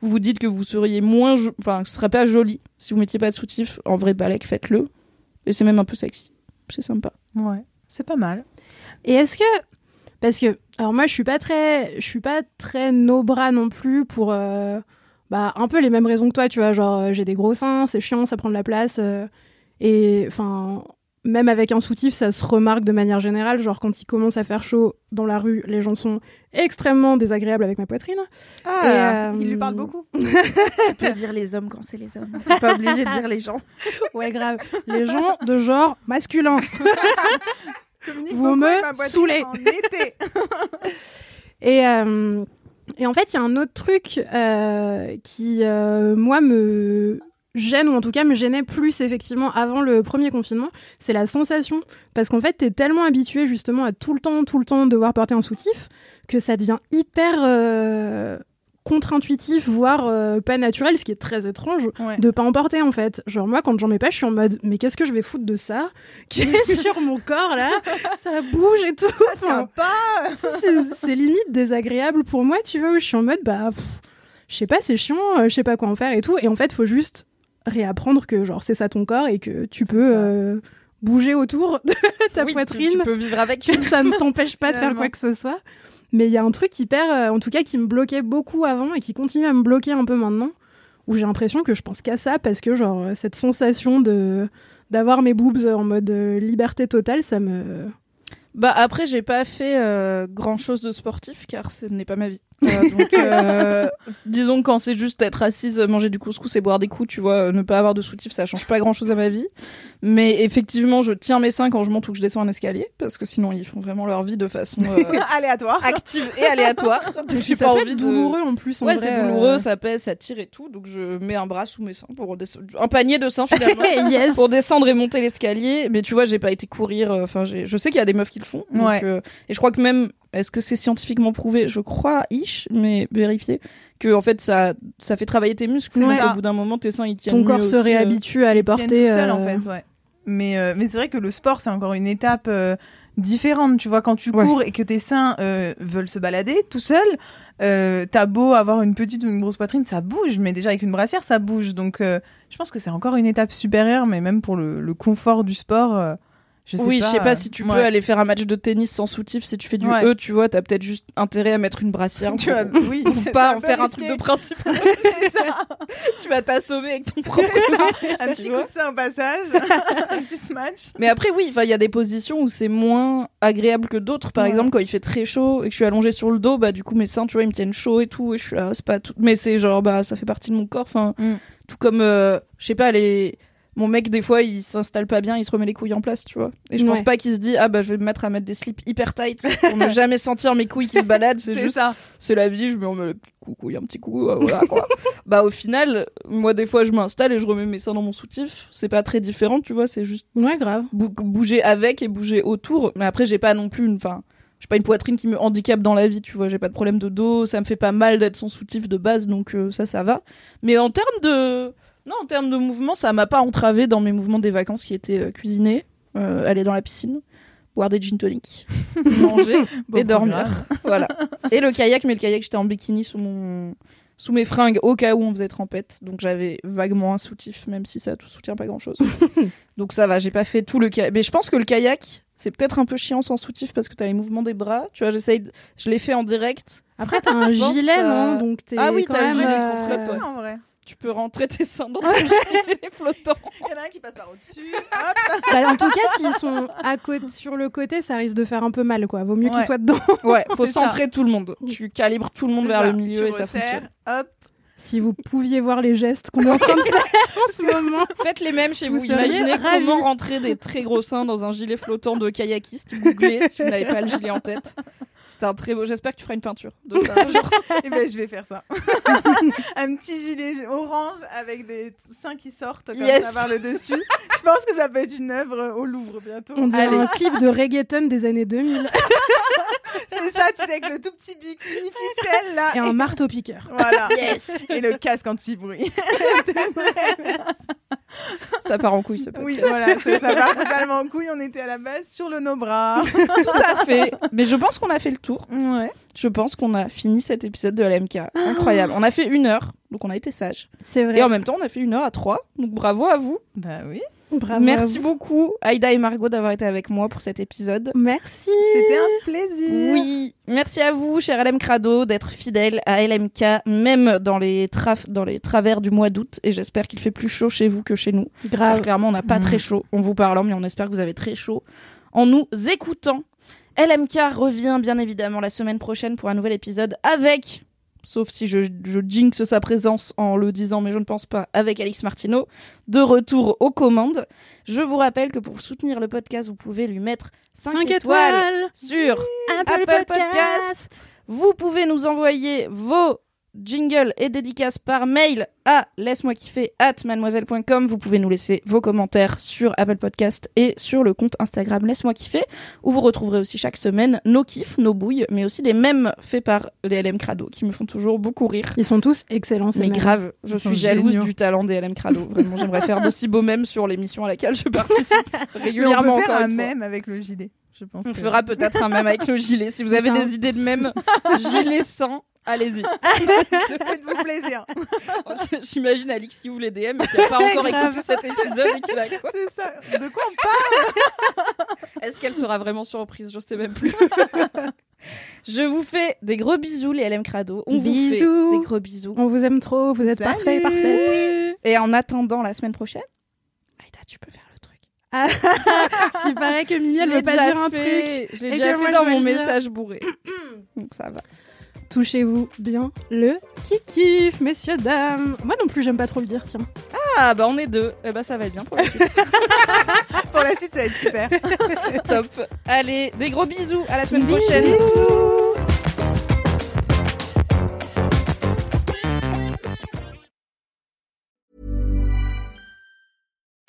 vous vous dites que vous seriez moins... Enfin, ce serait pas joli si vous mettiez pas de soutif, en vrai balèque, faites-le. Et c'est même un peu sexy. C'est sympa. Ouais, c'est pas mal. Et est-ce que parce que alors moi je suis pas très je suis pas très no bras non plus pour euh, bah un peu les mêmes raisons que toi, tu vois, genre euh, j'ai des gros seins, c'est chiant, ça prend de la place euh, et enfin même avec un soutif, ça se remarque de manière générale, genre quand il commence à faire chaud dans la rue, les gens sont extrêmement désagréables avec ma poitrine. Ah, Et, euh, Il lui parle beaucoup. tu peux dire les hommes quand c'est les hommes. T'es pas obligé de dire les gens. Ouais, grave. Les gens de genre masculin. Vous me saoulez. En été. Et, euh, et en fait, il y a un autre truc euh, qui, euh, moi, me gêne, ou en tout cas me gênait plus effectivement avant le premier confinement, c'est la sensation. Parce qu'en fait, t'es tellement habitué justement à tout le temps, tout le temps devoir porter un soutif, que ça devient hyper euh, contre-intuitif, voire euh, pas naturel, ce qui est très étrange Ouais. de pas en porter en fait. Genre moi quand j'en mets pas, je suis en mode mais qu'est-ce que je vais foutre de ça qui est sur mon corps là? Ça bouge et tout. Tiens pas. c'est limite désagréable pour moi, tu vois, où je suis en mode, bah, pff, je sais pas, c'est chiant, euh, je sais pas quoi en faire et tout. Et en fait, faut juste réapprendre que, genre, c'est ça ton corps et que tu peux euh, bouger autour de ta Oui, poitrine, Tu peux vivre avec. que ça ne t'empêche pas de faire quoi que ce soit. Mais il y a un truc hyper, euh, en tout cas, qui me bloquait beaucoup avant et qui continue à me bloquer un peu maintenant, où j'ai l'impression que je pense qu'à ça parce que, genre, euh, cette sensation de d'avoir mes boobs en mode liberté totale, ça me... Bah après, j'ai pas fait grand chose de sportif car ce n'est pas ma vie. Euh, donc, euh, disons que quand c'est juste être assise, manger du couscous et boire des coups, tu vois, euh, ne pas avoir de soutif, ça change pas grand chose à ma vie. Mais effectivement, je tiens mes seins quand je monte ou que je descends un escalier parce que sinon ils font vraiment leur vie de façon Aléatoire. active et aléatoire. J'ai pas envie de- douloureux en plus. en Ouais, c'est douloureux, ça pèse, ça tire et tout. Donc je mets un bras sous mes seins pour descendre. Un panier de seins finalement. yes. pour descendre et monter l'escalier. Mais tu vois, j'ai pas été courir. Enfin, je sais qu'il y a des meufs qui le font. donc, Ouais. euh, et je crois que même, est-ce que c'est scientifiquement prouvé? Je crois, ish, mais vérifié que en fait ça, ça fait travailler tes muscles. Donc ça. au bout d'un moment, tes seins ils tiennent Ton corps se aussi, euh. réhabitue à les porter. tout seul, euh, en fait, ouais. Mais, euh, mais c'est vrai que le sport, c'est encore une étape euh, différente. Tu vois, quand tu Ouais. cours et que tes seins euh, veulent se balader tout seul, euh, t'as beau avoir une petite ou une grosse poitrine, ça bouge. Mais déjà, avec une brassière, ça bouge. Donc, euh, je pense que c'est encore une étape supérieure. Mais même pour le, le confort du sport, euh, je sais oui, pas. je sais pas euh, si tu ouais. peux aller faire un match de tennis sans soutif. Si tu fais du Ouais. E, tu vois, t'as peut-être juste intérêt à mettre une brassière. Tu vois, oui, c'est pas en faire un truc de principe. Ça. tu vas t'assommer avec ton propre. un tu petit coup de sein au passage, un petit smash. Mais après, oui, il y a des positions où c'est moins agréable que d'autres. Par Ouais. exemple, quand il fait très chaud et que je suis allongée sur le dos, bah, du coup, mes seins, tu vois, ils me tiennent chaud et tout. Et je suis là, c'est pas tout. Mais c'est genre, bah, ça fait partie de mon corps. Enfin, Mm. tout comme, euh, je sais pas, les. Mon mec, des fois, il s'installe pas bien, il se remet les couilles en place, tu vois. Et je pense Ouais. pas qu'il se dit, ah bah, je vais me mettre à mettre des slips hyper tight pour ne jamais sentir mes couilles qui se baladent. C'est juste, ça. c'est la vie, je me remets le couille, un petit coup, euh, voilà quoi. bah, au final, moi, des fois, je m'installe et je remets mes seins dans mon soutif. C'est pas très différent, tu vois, c'est juste Ouais, grave. bou- bouger avec et bouger autour. Mais après, j'ai pas non plus une. Enfin, j'ai pas une poitrine qui me handicape dans la vie, tu vois. J'ai pas de problème de dos, ça me fait pas mal d'être sans soutif de base, donc euh, ça, ça va. Mais en termes de. Non, en termes de mouvement, ça m'a pas entravé dans mes mouvements des vacances qui étaient euh, cuisiner, euh, aller dans la piscine, boire des gin tonic, manger Bon et dormir. voilà. Et le kayak, mais le kayak, j'étais en bikini sous mon sous mes fringues au cas où on faisait trempette. Donc j'avais vaguement un soutif, même si ça ne soutient pas grand chose. donc ça va, j'ai pas fait tout le kayak. Mais je pense que le kayak, c'est peut-être un peu chiant sans soutif parce que t'as les mouvements des bras. Tu vois, j'essaye, de... je l'ai fait en direct. Après, t'as un gilet, non Donc t'es ah oui, quand t'as le même. gilet euh, en vrai. Tu peux rentrer tes seins dans ton gilet flottant. Il y en a un qui passe par au-dessus. Hop. bah, en tout cas, s'ils sont à côté, sur le côté, ça risque de faire un peu mal, quoi. Vaut mieux qu'ils soient dedans. Ouais, faut ça. centrer tout le monde. Tu calibres tout le monde C'est vers ça. le milieu Tu et ça fonctionne. Hop. Si vous pouviez voir les gestes qu'on est en train de faire en ce moment. Faites les mêmes chez vous. Vous Imaginez ravis. comment rentrer des très gros seins dans un gilet flottant de kayakiste. Googlez si vous n'avez pas le gilet en tête. C'est un très beau. J'espère que tu feras une peinture de ça. un jour. Et ben je vais faire ça. un petit gilet orange avec des seins qui sortent comme Yes. ça par le dessus. Je pense que ça peut être une œuvre au Louvre bientôt. On dirait un clip de reggaeton des années 2000 C'est ça, tu sais, avec le tout petit bikini ficelle là. et un marteau piqueur. Voilà. Yes. Et le casque anti-bruit. Ça part en couille ce podcast. oui, voilà, ça part totalement en couille. On était à la base sur le no-bras. Tout à fait. Mais je pense qu'on a fait le tour. Ouais. Je pense qu'on a fini cet épisode de LMK. Incroyable. On a fait une heure, donc on a été sage. C'est vrai. Et en même temps, on a fait une heure à trois. Donc bravo à vous. Bah oui. Bravo. Merci beaucoup, Aïda et Margot, d'avoir été avec moi pour cet épisode. Merci. C'était un plaisir. Oui, merci à vous, cher LM Crado, d'être fidèle à LMK, même dans les, traf- dans les travers du mois d'août. Et j'espère qu'il fait plus chaud chez vous que chez nous. Grave. clairement, on n'a pas Mm. très chaud en vous parlant, mais on espère que vous avez très chaud en nous écoutant. LMK revient bien évidemment la semaine prochaine pour un nouvel épisode avec, sauf si je, je jinx sa présence en le disant, mais je ne pense pas, avec Alix Martineau, de retour aux commandes. Je vous rappelle que pour soutenir le podcast, vous pouvez lui mettre 5, 5 étoiles, étoiles. sur Apple, Apple Podcast. Podcast. vous pouvez nous envoyer vos jingles et dédicaces par mail à laisse-moi kiffer at mademoiselle.com. Vous pouvez nous laisser vos commentaires sur Apple Podcast et sur le compte Instagram laisse-moi kiffer où vous retrouverez aussi chaque semaine nos kiffs, nos bouilles, mais aussi des mèmes faits par les LM Crado qui me font toujours beaucoup rire. Ils sont tous excellents. ces Mais grave, je Ils suis jalouse géniaux. du talent des LM Crado. Vraiment, j'aimerais faire d'aussi beaux mèmes sur l'émission à laquelle je participe Mais on régulièrement. peut faire un mème avec le gilet. Je pense. On que- fera peut-être un mème avec le gilet. Si vous avez des idées de mème, gilet sans, allez-y. Faites-vous plaisir. J'imagine Alix qui ouvre les DM et qui n'a pas encore écouté cet épisode et qui va quoi C'est ça. De quoi on parle? Est-ce qu'elle sera vraiment surprise? Je sais même plus. Je vous fais des gros bisous les LM Crado. On vous fait des gros bisous. On vous aime trop. Vous êtes Salut. parfaits, parfaites. Et en attendant la semaine prochaine, Aïda, tu peux faire le truc. Il paraît que Mimi, elle veut pas dire un fait. truc. Je l'ai déjà fait dans mon message bourré. Donc ça va. Touchez-vous bien le kikif, messieurs, dames. Moi non plus, j'aime pas trop le dire, tiens. Ah bah on est deux. Eh bah ça va être bien pour la suite. Pour la suite, ça va être super. Top. Allez, des gros bisous. À la semaine prochaine.